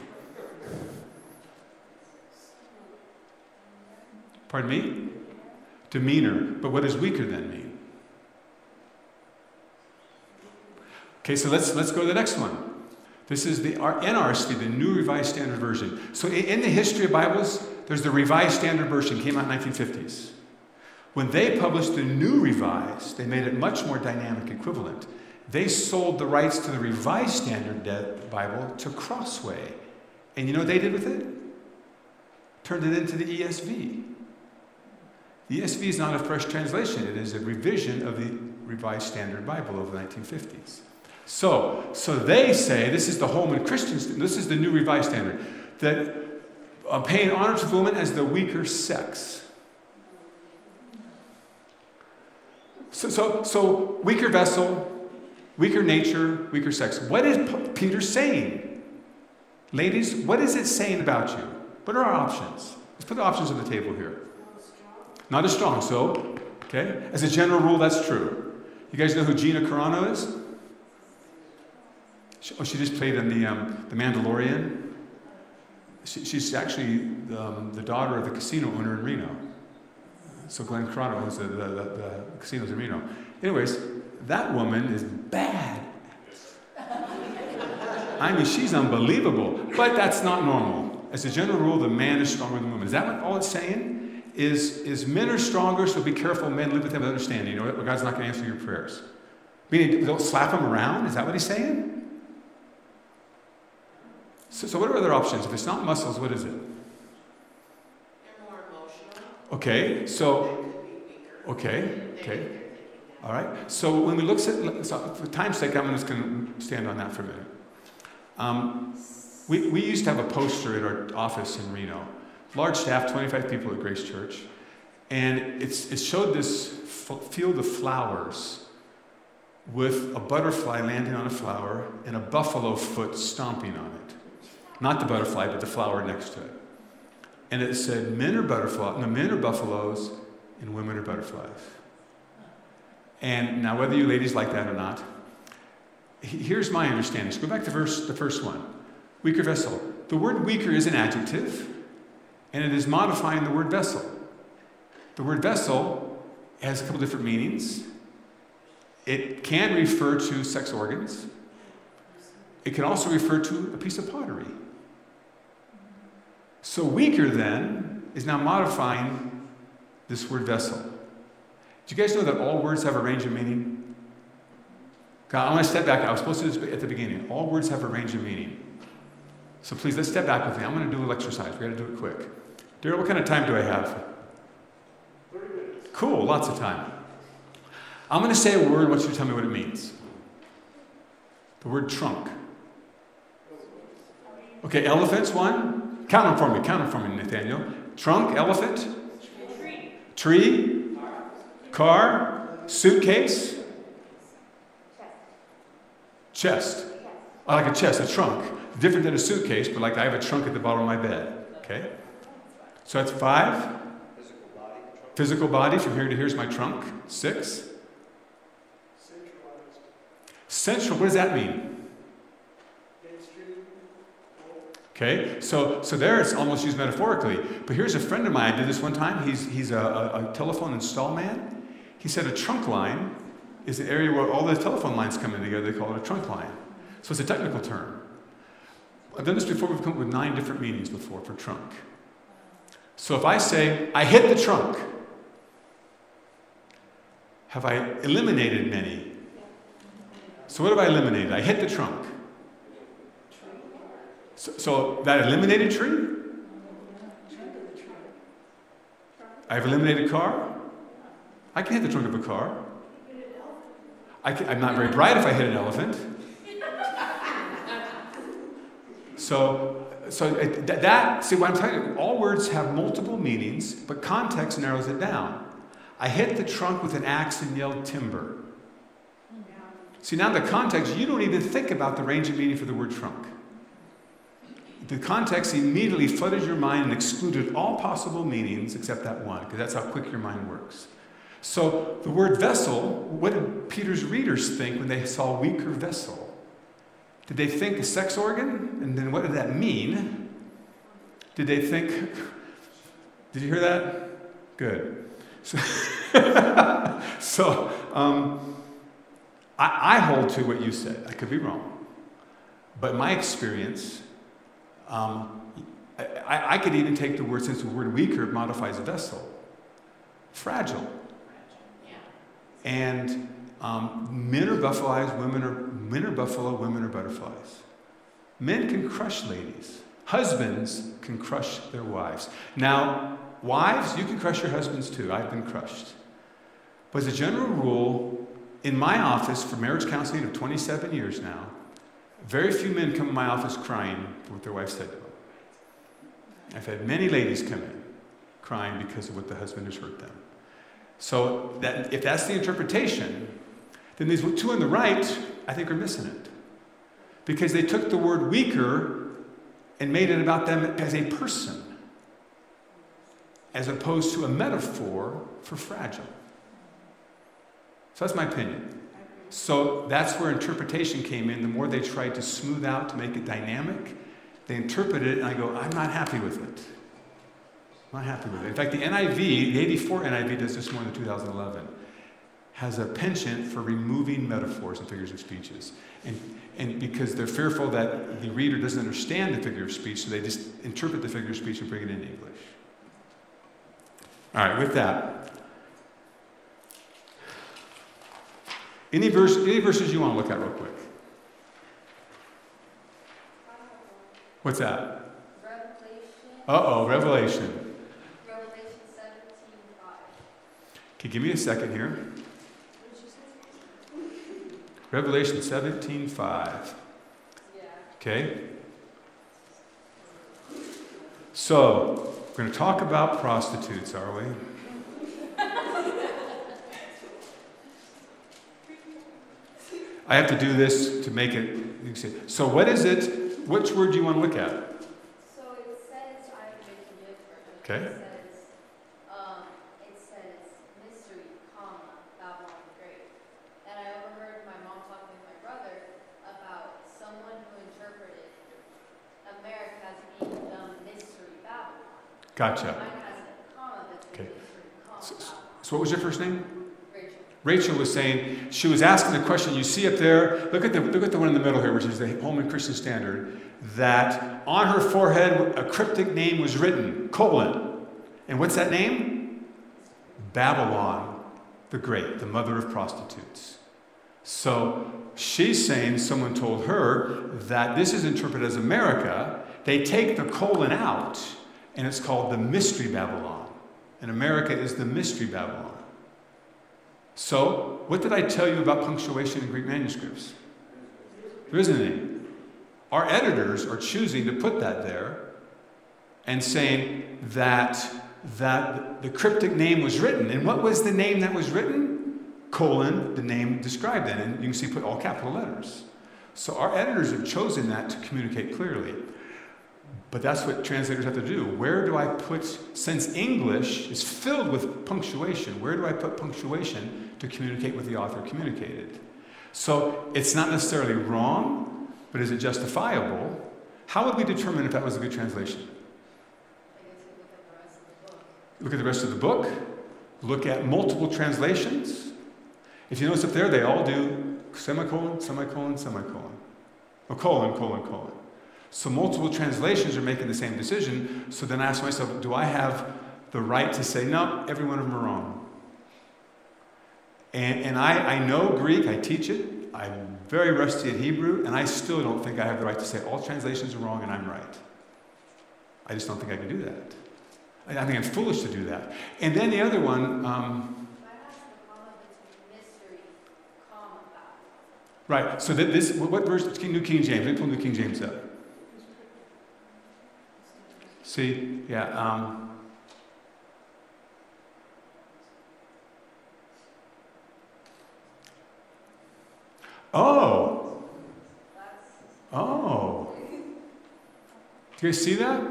Pardon me? Demeanor. But what does weaker then mean? Okay, so let's, let's go to the next one. This is the NRSV, the New Revised Standard Version. So in the history of Bibles, there's the Revised Standard Version, came out in 1950s. When they published the New Revised, they made it much more dynamic equivalent. They sold the rights to the Revised Standard Bible to Crossway. And you know what they did with it? Turned it into the ESV. The ESV is not a fresh translation, it is a revision of the Revised Standard Bible of the 1950s. So, so they say, this is the Holman Christian, this is the new revised standard, that uh, paying honor to the woman as the weaker sex. So, so, so weaker vessel, weaker nature, weaker sex. What is P- Peter saying? Ladies, what is it saying about you? What are our options? Let's put the options on the table here. Not as strong, so, okay? As a general rule, that's true. You guys know who Gina Carano is? She, oh, she just played in the, um, the Mandalorian. She, she's actually um, the daughter of the casino owner in Reno. So Glenn Carano owns the, the, the, the casinos in Reno. Anyways, that woman is bad. I mean, she's unbelievable, but that's not normal. As a general rule, the man is stronger than the woman. Is that what all it's saying? Is, is men are stronger, so be careful, men live with them with understanding. You know, God's not going to answer your prayers. Meaning, don't slap them around? Is that what he's saying? So, so what are other options? If it's not muscles, what is it? They're more emotional. Okay, so, okay, okay. All right. So when we look at, so for time's sake, I'm just going to stand on that for a minute. Um, we, we used to have a poster at our office in Reno, large staff, 25 people at Grace Church, and it showed this f- field of flowers with a butterfly landing on a flower and a buffalo foot stomping on it. Not the butterfly, but the flower next to it. And it said, men are butterflies, no, men are buffaloes, and women are butterflies. And now, whether you ladies like that or not, here's my understanding. So go back to verse, the first one. Weaker vessel. The word weaker is an adjective, and it is modifying the word vessel. The word vessel has a couple different meanings. It can refer to sex organs. It can also refer to a piece of pottery. So, weaker then is now modifying this word vessel. Do you guys know that all words have a range of meaning? God, I want to step back. I was supposed to do this at the beginning. All words have a range of meaning. So please, let's step back with me. I'm going to do a little exercise. We're going to do it quick. Daryl, what kind of time do I have? 30 minutes. Cool, lots of time. I'm going to say a word. I want you to tell me what it means. The word trunk. Okay, elephant's one. Count them for me. Count them for me, Nathaniel. Trunk, elephant. Tree. Tree. Car. Suitcase. Chest. Chest. I like a chest, a trunk. Different than a suitcase, but like I have a trunk at the bottom of my bed. Okay? So that's five. Physical body. From here to here is my trunk. Six. Central, what does that mean? Okay, so so there it's almost used metaphorically. But here's a friend of mine. I did this one time. He's he's a, a, a telephone install man. He said a trunk line is an area where all the telephone lines come in together. They call it a trunk line. So it's a technical term. I've done this before. We've come up with nine different meanings before for trunk. So if I say I hit the trunk, have I eliminated many? So what have I eliminated? I hit the trunk. So, so that eliminated tree? I've eliminated car? I can hit the trunk of a car. I am not very bright if I hit an elephant. So, so it, that, see what I'm telling you, all words have multiple meanings, but context narrows it down. I hit the trunk with an axe and yelled timber. See, now the context, you don't even think about the range of meaning for the word trunk. The context immediately flooded your mind and excluded all possible meanings except that one, because that's how quick your mind works. So, the word vessel, what did Peter's readers think when they saw weaker vessel? Did they think a sex organ? And then what did that mean? Did they think, did you hear that? Good. So, so um, I, I, hold to what you said. I could be wrong. But my experience, um, I, I, could even take the word, since the word weaker modifies a vessel, fragile. And um, men are butterflies, women are, men are buffalo, women are butterflies. Men can crush ladies. Husbands can crush their wives. Now, Wives, you can crush your husbands too. I've been crushed. But as a general rule, in my office for marriage counseling of 27 years now, very few men come to my office crying for what their wife said to them. I've had many ladies come in crying because of what the husband has hurt them. So that, if that's the interpretation, then these two on the right, I think, are missing it. Because they took the word weaker and made it about them as a person as opposed to a metaphor for fragile. So that's my opinion. So that's where interpretation came in. The more they tried to smooth out to make it dynamic, they interpreted it, and I go, I'm not happy with it. I'm not happy with it. In fact, the NIV, the 84 NIV does this more than 2011, has a penchant for removing metaphors and figures of speeches. And, and because they're fearful that the reader doesn't understand the figure of speech, so they just interpret the figure of speech and bring it into English. All right, with that. Any, verse, any verses you want to look at real quick? What's that? Revelation. Uh oh, Revelation. Revelation 17 5. Okay, give me a second here. Revelation 17 5. Okay? So, we're going to talk about prostitutes, are we? I have to do this to make it. So, what is it? Which word do you want to look at? So it says, I different. Okay. It says, um, it says mystery, comma, Babylon the Great. And I overheard my mom talking with my brother about someone who interpreted America as being the mystery Babylon. Gotcha. Okay. So, so what was your first name? Rachel. Rachel was saying, she was asking the question you see up there. Look at the, look at the one in the middle here, which is the Holman Christian Standard. That on her forehead a cryptic name was written, colon. And what's that name? Babylon the Great, the mother of prostitutes. So she's saying someone told her that this is interpreted as America. They take the colon out, and it's called the Mystery Babylon. And America is the Mystery Babylon. So, what did I tell you about punctuation in Greek manuscripts? There isn't any. Our editors are choosing to put that there and saying that, that the cryptic name was written. And what was the name that was written? Colon, the name described in. And you can see put all capital letters. So our editors have chosen that to communicate clearly. But that's what translators have to do. Where do I put, since English is filled with punctuation, where do I put punctuation to communicate what the author communicated? So it's not necessarily wrong, but is it justifiable? How would we determine if that was a good translation? Look at the rest of the book, look at multiple translations. If you notice up there, they all do semicolon, semicolon, semicolon, or colon, colon, colon. So multiple translations are making the same decision. So then I ask myself, do I have the right to say, no, every one of them are wrong? And, and I, I know Greek, I teach it, I'm very rusty at Hebrew, and I still don't think I have the right to say all translations are wrong and I'm right. I just don't think I can do that. I, I think I'm foolish to do that. And then the other one, um, But I asked the comma between mystery, comma, Babylon. right, so that this, what version, New King James, let me pull New King James up. See, yeah, um, oh, oh. Do you see that?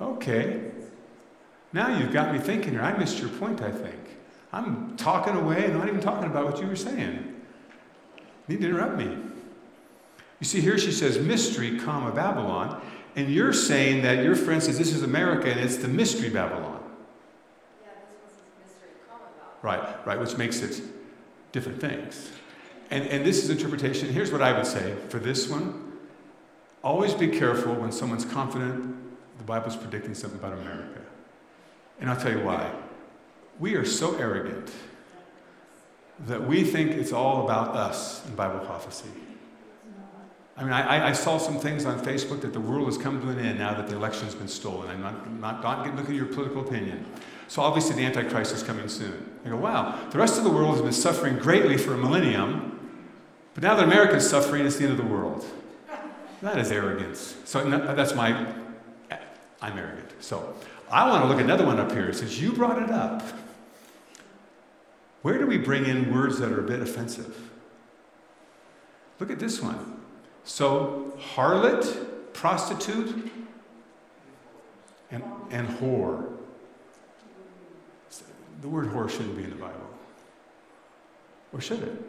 Okay. Now you've got me thinking here. I missed your point, I think. I'm talking away and not even talking about what you were saying. You need to interrupt me. You see, here she says mystery, comma, Babylon, and you're saying that your friend says this is America and it's the mystery Babylon. yeah, this one says mystery, comma, Babylon. Right, right, which makes it different things. And, and this is interpretation. Here's what I would say for this one always be careful when someone's confident the Bible's predicting something about America. And I'll tell you why. We are so arrogant that we think it's all about us in Bible prophecy. I mean, I, I saw some things on Facebook that the world has come to an end now that the election's been stolen. I'm not, not, not looking at your political opinion. So obviously the Antichrist is coming soon. I go, wow, the rest of the world has been suffering greatly for a millennium, but now that America's suffering, it's the end of the world. That is arrogance. So that's my, I'm arrogant. So I want to look at another one up here. Since you brought it up, where do we bring in words that are a bit offensive? Look at this one. So, harlot, prostitute, and, and whore. The word whore shouldn't be in the Bible. Or should it?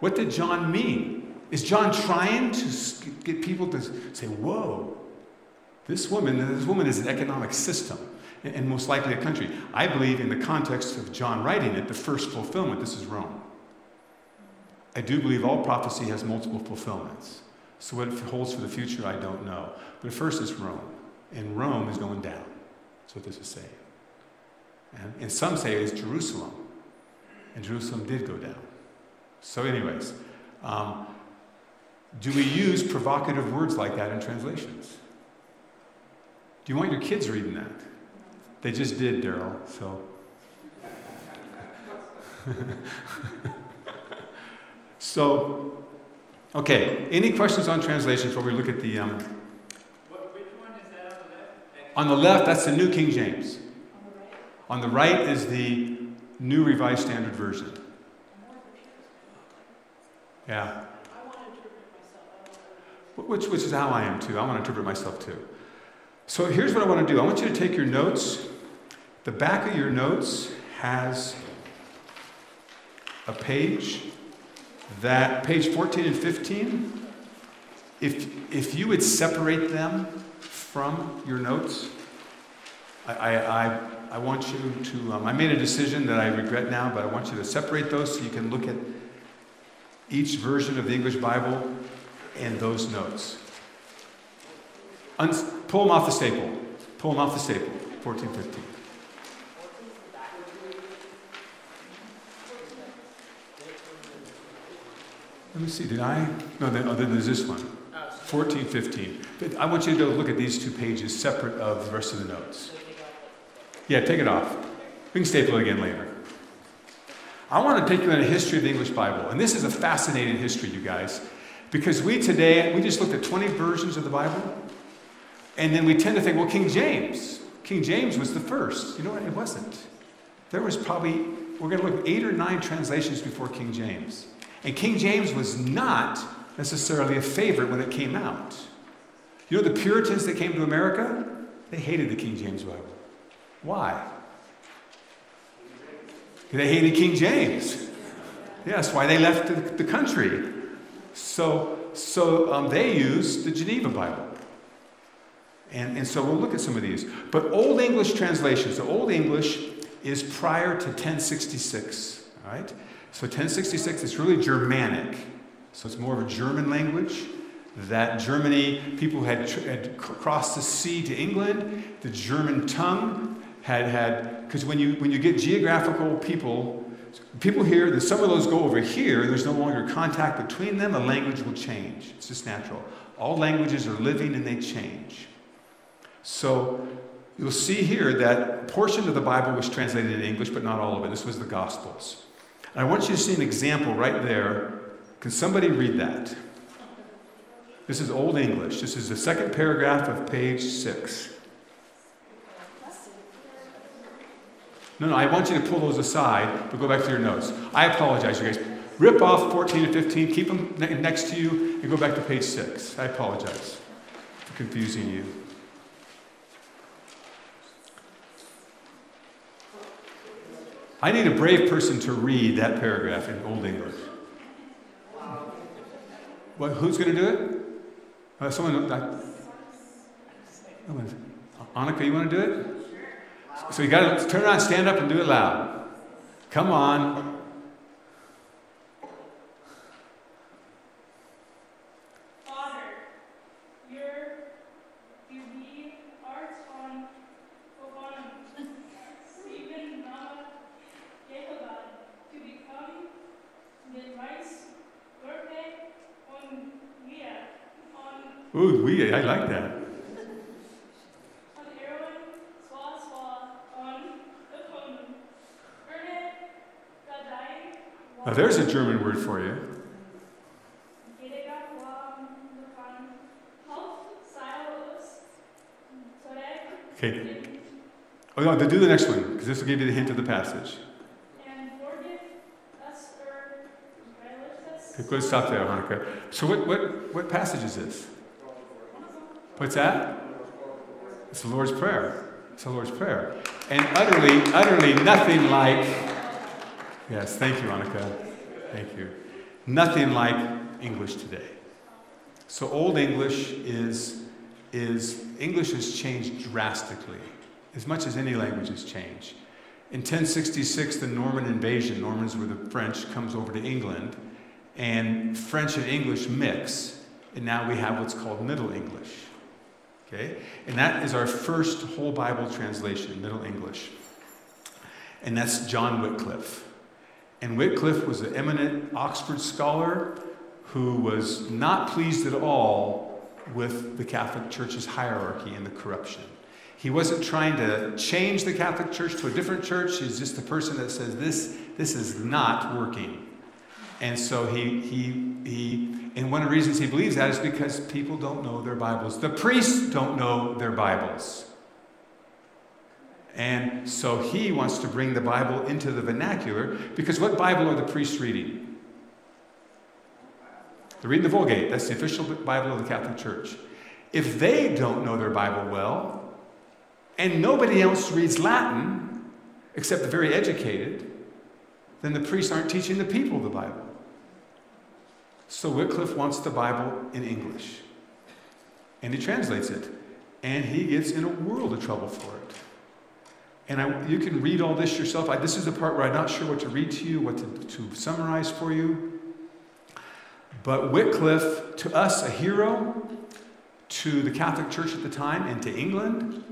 What did John mean? Is John trying to get people to say, whoa, this woman, this woman is an economic system, and most likely a country. I believe in the context of John writing it, the first fulfillment, this is Rome. I do believe all prophecy has multiple fulfillments. So what it holds for the future, I don't know. But first it's Rome. And Rome is going down. That's what this is saying. And, some say it's Jerusalem. And Jerusalem did go down. So, anyways, um, do we use provocative words like that in translations? Do you want your kids reading that? They just did, Daryl, so. so, okay, any questions on translation before we look at the. Um, What, which one is that on the left? on the left, that's the New King James. On the right is the New Revised Standard Version. Yeah. I want to interpret myself, I don't want Which, which is how I am too. I want to interpret myself too. So here's what I want to do I want you to take your notes. The back of your notes has a page that, page 14 and 15, if, if you would separate them from your notes, I, I, I, want you to, um, I made a decision that I regret now, but I want you to separate those so you can look at each version of the English Bible and those notes. Uns- pull them off the staple. Pull them off the staple. 14, 15. Let me see, did I? No, then, oh, then there's this one. 14, 15. But I want you to look at these two pages separate of the rest of the notes. Yeah, take it off. We can staple it again later. I want to take you on a history of the English Bible. And this is a fascinating history, you guys. Because we today, we just looked at 20 versions of the Bible. And then we tend to think, well, King James. King James was the first. You know what? It wasn't. There was probably, we're going to look at eight or nine translations before King James. And King James was not necessarily a favorite when it came out. You know, the Puritans that came to America, they hated the King James Bible. Why? They hated King James. Yes, why they left the, country. So, so um, they used the Geneva Bible. And, and so we'll look at some of these. But Old English translations, the Old English is prior to 1066, all right? So 1066 is really Germanic. So it's more of a German language. That Germany, people had, had crossed the sea to England. The German tongue had had, because when you, when you get geographical people, people here, that some of those go over here, there's no longer contact between them, a language will change. It's just natural. All languages are living and they change. So you'll see here that portion of the Bible was translated in English, but not all of it. This was the Gospels. I want you to see an example right there. Can somebody read that? This is Old English. This is the second paragraph of page six. No, no, I want you to pull those aside, but go back to your notes. I apologize, you guys. Rip off 14 and 15, keep them next to you, and go back to page 6. I apologize for confusing you. I need a brave person to read that paragraph in Old English. Who's going to do it? Uh, someone. Uh, Annika, you want to do it? So you got to turn around, stand up, and do it loud. Come on. Ooh, we, I like that. Now there's a German word for you. Okay. Oh no, do the next one, because this will give you the hint of the passage. Okay, go stop there, Annika. So what, what, what passage is this? What's that? It's the Lord's Prayer. It's the Lord's Prayer. And utterly, utterly nothing like, yes, thank you, Annika. Thank you. Nothing like English today. So Old English is, is English has changed drastically, as much as any language has changed. In 1066, the Norman invasion, Normans were the French, comes over to England, and French and English mix, and now we have what's called Middle English. Okay? And that is our first whole Bible translation, Middle English. And that's John Wycliffe. And Wycliffe was an eminent Oxford scholar who was not pleased at all with the Catholic Church's hierarchy and the corruption. He wasn't trying to change the Catholic Church to a different church. He's just the person that says this, this is not working. And so he, he, he and one of the reasons he believes that is because people don't know their Bibles. The priests don't know their Bibles. And so he wants to bring the Bible into the vernacular because what Bible are the priests reading? They're reading the Vulgate. That's the official Bible of the Catholic Church. If they don't know their Bible well, and nobody else reads Latin except the very educated, then the priests aren't teaching the people the Bible. So Wycliffe wants the Bible in English. And he translates it. And he gets in a world of trouble for it. And I, you can read all this yourself. I, this is the part where I'm not sure what to read to you, what to, to summarize for you. But Wycliffe, to us, a hero, to the Catholic Church at the time, and to England,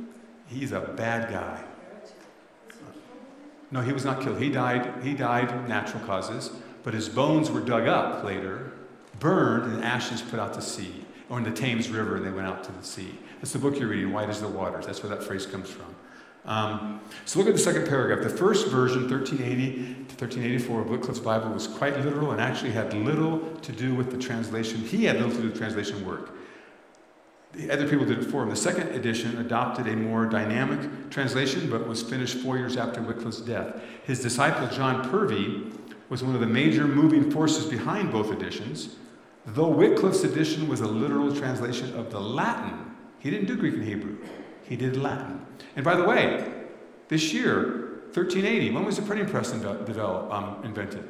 he's a bad guy. No, he was not killed. He died, he died natural causes, but his bones were dug up later burned and ashes put out to sea. Or in the Thames River, and they went out to the sea. That's the book you're reading, Wide as the Waters. That's where that phrase comes from. Um, so look at the second paragraph. The first version, 1380 to 1384 of Wycliffe's Bible, was quite literal and actually had little to do with the translation. He had little to do with translation work. The other people did it for him. The second edition adopted a more dynamic translation, but was finished four years after Wycliffe's death. His disciple John Purvey was one of the major moving forces behind both editions, though Wycliffe's edition was a literal translation of the Latin. He didn't do Greek and Hebrew, he did Latin. And by the way, this year, 1380, when was the printing press develop, um, invented?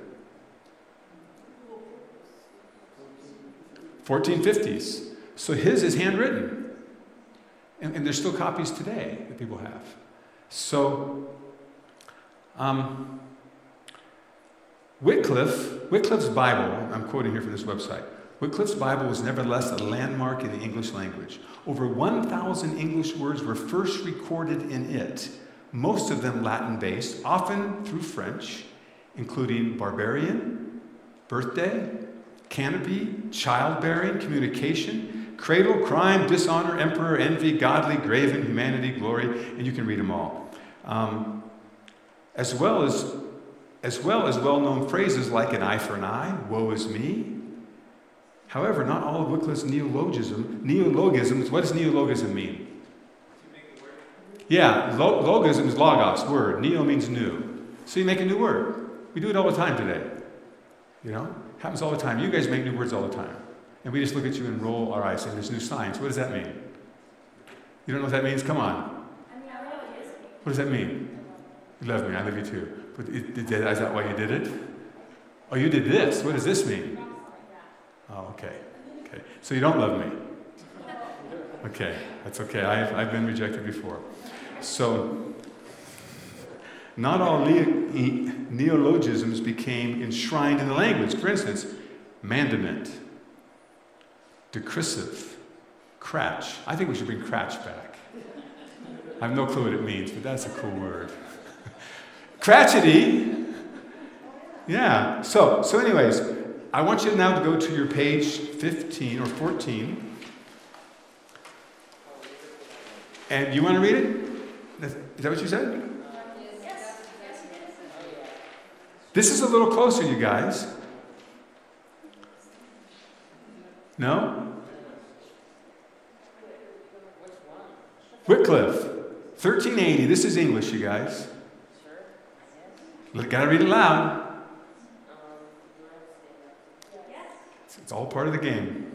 1450s. So his is handwritten. And, and there's still copies today that people have. So, um, Wycliffe, Wycliffe's Bible, I'm quoting here from this website. Wycliffe's Bible was nevertheless a landmark in the English language. Over 1,000 English words were first recorded in it, most of them Latin based, often through French, including barbarian, birthday, canopy, childbearing, communication, cradle, crime, dishonor, emperor, envy, godly, graven, humanity, glory, and you can read them all. Um, as well as as well as well-known phrases like an eye for an eye, woe is me. However, not all of Wycliffe's neologism, neologisms, what does neologism mean? Yeah, lo- logism is logos, word. Neo means new. So you make a new word. We do it all the time today. You know? Happens all the time. You guys make new words all the time. And we just look at you and roll our eyes and there's new science. What does that mean? You don't know what that means? Come on. What does that mean? You love me. I love you too. But it, is that why you did it? Oh, you did this. What does this mean? Oh, okay. Okay. So you don't love me. Okay. That's okay. I've, I've been rejected before. So not all neologisms became enshrined in the language. For instance, mandament, decrisive, cratch. I think we should bring cratch back. I have no clue what it means, but that's a cool word. Cratchity. Yeah. So, so anyways, I want you now to go to your page 15 or 14. And you want to read it? Is that what you said? This is a little closer, you guys. No? Wycliffe, 1380. This is English, you guys. Gotta read it loud. It's all part of the game.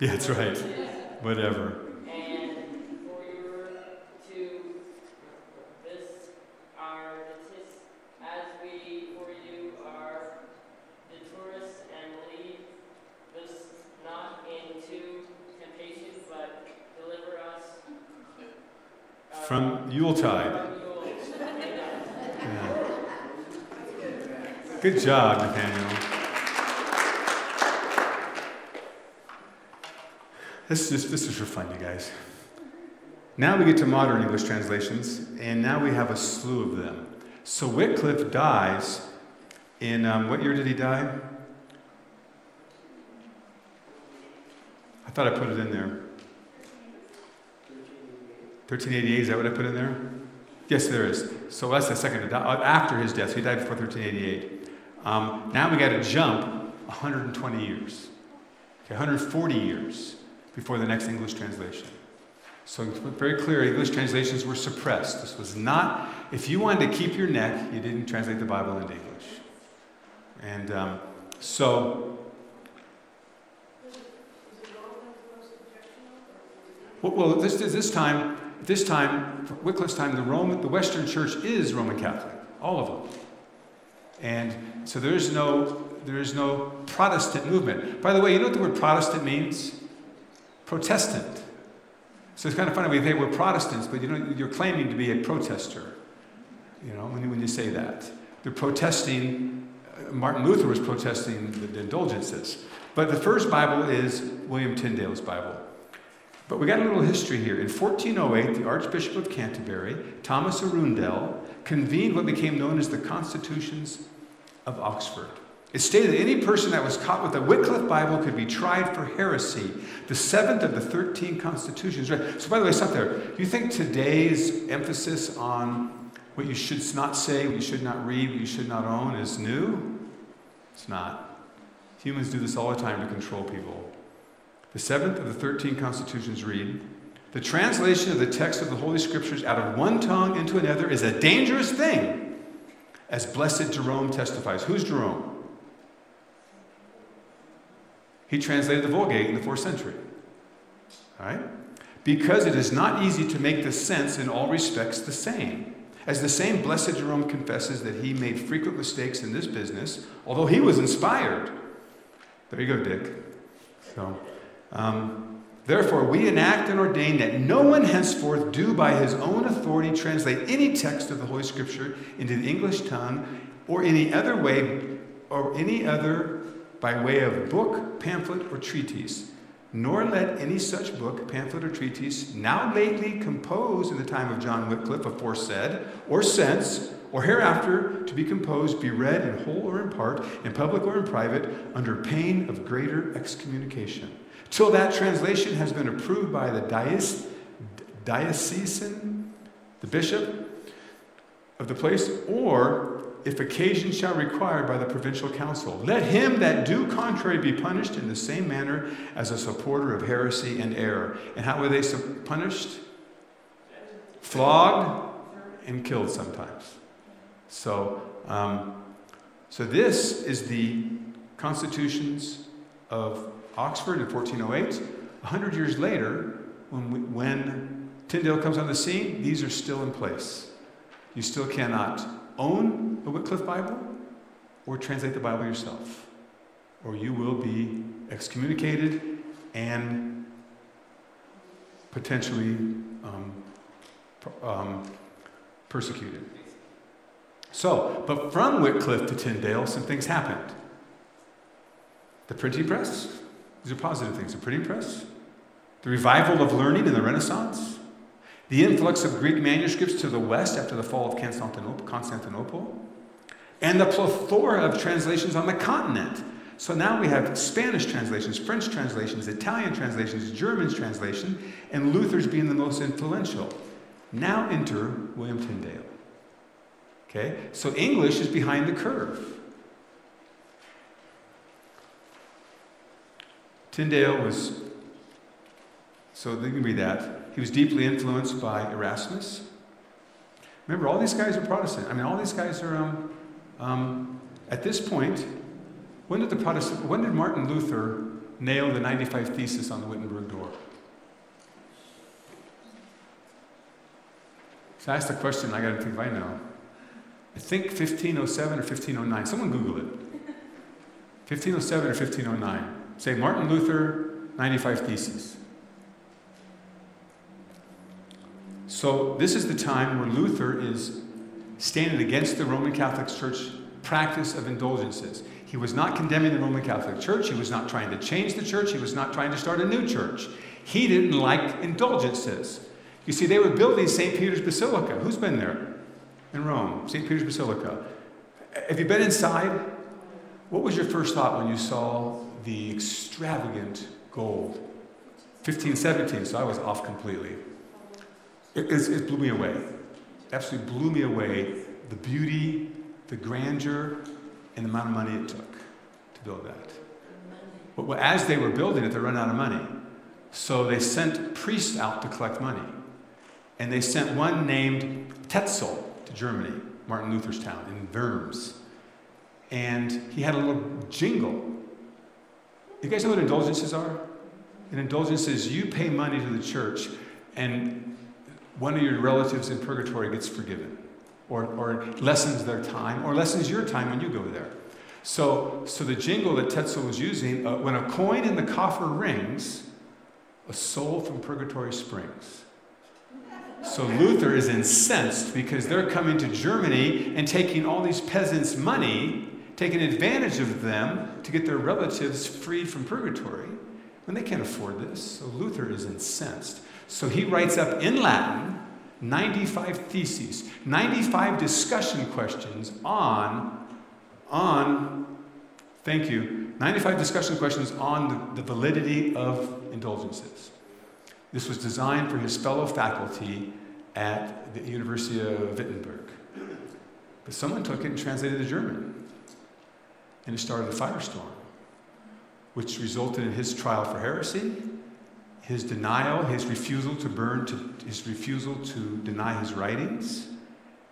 Yeah, that's right. Whatever. Job, Nathaniel. This is, this is for fun, you guys. Now we get to modern English translations, and now we have a slew of them. So Wycliffe dies in, um, what year did he die? I thought I put it in there. 1388, is that what I put in there? Yes, there is. So that's the second, uh, after his death. So he died before 1388. Um, now we got to jump 120 years. Okay, 140 years before the next English translation. So very clear English translations were suppressed. This was not, if you wanted to keep your neck, you didn't translate the Bible into English. And um, so. Well, this, this time, this time, Wycliffe's time, the Roman, the Western Church is Roman Catholic, all of them. And so there is no, there is no Protestant movement. By the way, you know what the word Protestant means? Protestant. So it's kind of funny. We say we're Protestants, but you know, you're claiming to be a protester. You know, when you, when you say that. They're protesting, uh, Martin Luther was protesting the, the indulgences. But the first Bible is William Tyndale's Bible. But we got a little history here. In 1408, the Archbishop of Canterbury, Thomas Arundel, convened what became known as the Constitutions of Oxford. It stated that any person that was caught with a Wycliffe Bible could be tried for heresy. The seventh of the 13 constitutions. Right? So, by the way, stop there. Do you think today's emphasis on what you should not say, what you should not read, what you should not own is new? It's not. Humans do this all the time to control people. The seventh of the 13 constitutions read The translation of the text of the Holy Scriptures out of one tongue into another is a dangerous thing, as blessed Jerome testifies. Who's Jerome? He translated the Vulgate in the fourth century. All right? Because it is not easy to make the sense in all respects the same. As the same Blessed Jerome confesses that he made frequent mistakes in this business, although he was inspired. There you go, Dick. So, um, therefore, we enact and ordain that no one henceforth do by his own authority translate any text of the Holy Scripture into the English tongue or any other way or any other by way of book, pamphlet, or treatise, nor let any such book, pamphlet, or treatise, now lately composed in the time of John Wycliffe, aforesaid, or since, or hereafter to be composed, be read in whole or in part, in public or in private, under pain of greater excommunication. Till that translation has been approved by the diocesan, the bishop of the place, or if occasion shall require by the provincial council. Let him that do contrary be punished in the same manner as a supporter of heresy and error. And how were they punished? Flogged and killed sometimes. So, um, so this is the constitutions of Oxford in 1408. A hundred years later, when, we, when Tyndale comes on the scene, these are still in place. You still cannot own a Wycliffe Bible or translate the Bible yourself, or you will be excommunicated and potentially um, um, persecuted. So, but from Wycliffe to Tyndale, some things happened. The printing press, these are positive things. The printing press, the revival of learning in the Renaissance, the influx of Greek manuscripts to the West after the fall of Constantinople, and the plethora of translations on the continent. So now we have Spanish translations, French translations, Italian translations, German translation, and Luther's being the most influential. Now enter William Tyndale. Okay? So English is behind the curve. Tyndale was, so you can read that. He was deeply influenced by Erasmus. Remember, all these guys are Protestant. I mean, all these guys are, um, um, at this point, when did the Protestant, when did Martin Luther nail the 95 Thesis on the Wittenberg door? So I asked the question, I got to think if I know. I think 1507 or 1509. Someone Google it. 1507 or 1509. Say Martin Luther, 95 Theses. So, this is the time where Luther is standing against the Roman Catholic Church practice of indulgences. He was not condemning the Roman Catholic Church. He was not trying to change the church. He was not trying to start a new church. He didn't like indulgences. You see, they were building St. Peter's Basilica. Who's been there in Rome? St. Peter's Basilica. Have you been inside? What was your first thought when you saw the extravagant gold? 1517, so I was off completely. It, it, blew me away. Absolutely blew me away the beauty, the grandeur, and the amount of money it took to build that. But as they were building it, they ran out of money. So they sent priests out to collect money. And they sent one named Tetzel to Germany, Martin Luther's town, in Worms. And he had a little jingle. You guys know what indulgences are? An indulgence is you pay money to the church, and one of your relatives in purgatory gets forgiven or, or lessens their time or lessens your time when you go there. So, so the jingle that Tetzel was using, uh, when a coin in the coffer rings, a soul from Purgatory Springs. So Luther is incensed because they're coming to Germany and taking all these peasants' money, taking advantage of them to get their relatives freed from purgatory when they can't afford this. So Luther is incensed. So he writes up in Latin 95 theses, 95 discussion questions on, on, thank you, 95 discussion questions on the, the validity of indulgences. This was designed for his fellow faculty at the University of Wittenberg. But someone took it and translated it to German. And it started a firestorm, which resulted in his trial for heresy, his denial, his refusal to burn, to, his refusal to deny his writings.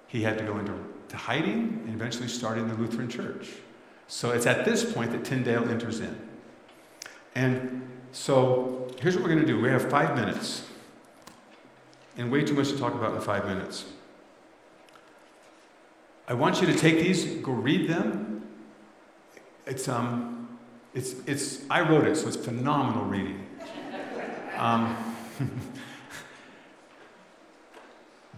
He had to go into to hiding and eventually starting the Lutheran Church. So it's at this point that Tyndale enters in. And so here's what we're going to do we have five minutes, and way too much to talk about in five minutes. I want you to take these, go read them. It's, um, it's, it's, I wrote it, so it's phenomenal reading. Um,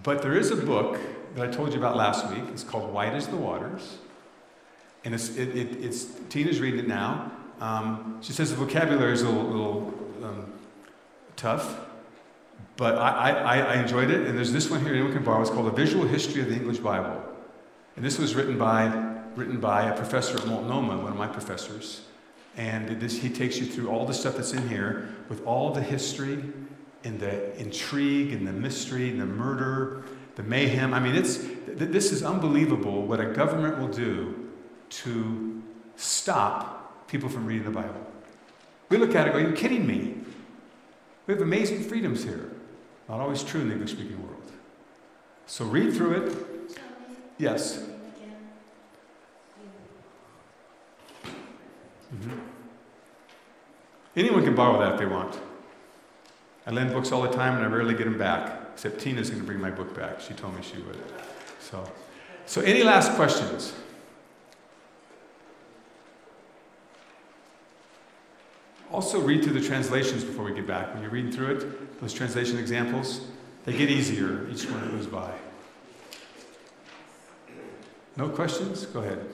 but there is a book that I told you about last week. It's called Wide as the Waters. And it's, it, it, it's Tina's reading it now. Um, she says the vocabulary is a little, little um, tough, but I, I, I enjoyed it. And there's this one here anyone can borrow. It's called A Visual History of the English Bible. And this was written by, written by a professor at Multnomah, one of my professors. And this, he takes you through all the stuff that's in here with all the history and the intrigue and the mystery and the murder, the mayhem. I mean, it's, th- this is unbelievable what a government will do to stop people from reading the Bible. We look at it go, Are you kidding me? We have amazing freedoms here. Not always true in the English speaking world. So read through it. Yes. Mhm. Anyone can borrow that if they want. I lend books all the time and I rarely get them back, except Tina's going to bring my book back. She told me she would. So, so any last questions? Also, read through the translations before we get back. When you're reading through it, those translation examples, they get easier each one that goes by. No questions? Go ahead.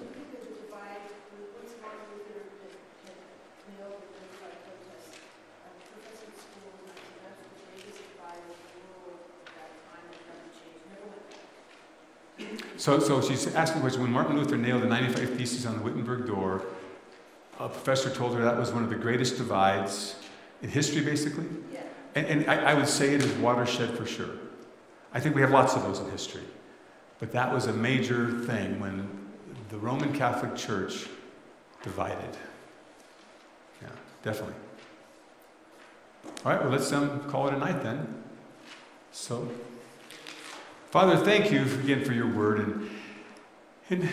So, so she's asking the question when Martin Luther nailed the 95 Theses on the Wittenberg door, a professor told her that was one of the greatest divides in history, basically. Yeah. And, and I, I would say it is watershed for sure. I think we have lots of those in history. But that was a major thing when the Roman Catholic Church divided. Yeah, definitely. All right, well, let's um, call it a night then. So, Father, thank you again for your word. And, and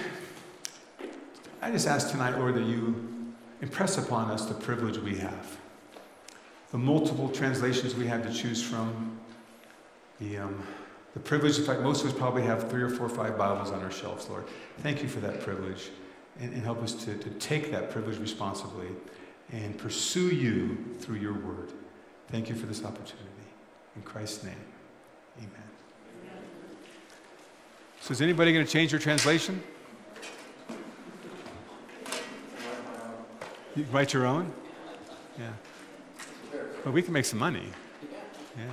I just ask tonight, Lord, that you impress upon us the privilege we have, the multiple translations we have to choose from, the, um, the privilege, in fact, most of us probably have three or four or five Bibles on our shelves, Lord. Thank you for that privilege. And, and help us to, to take that privilege responsibly and pursue you through your word. Thank you for this opportunity. In Christ's name, amen. So, is anybody going to change your translation? You write your own? Yeah. Well, we can make some money. Yeah.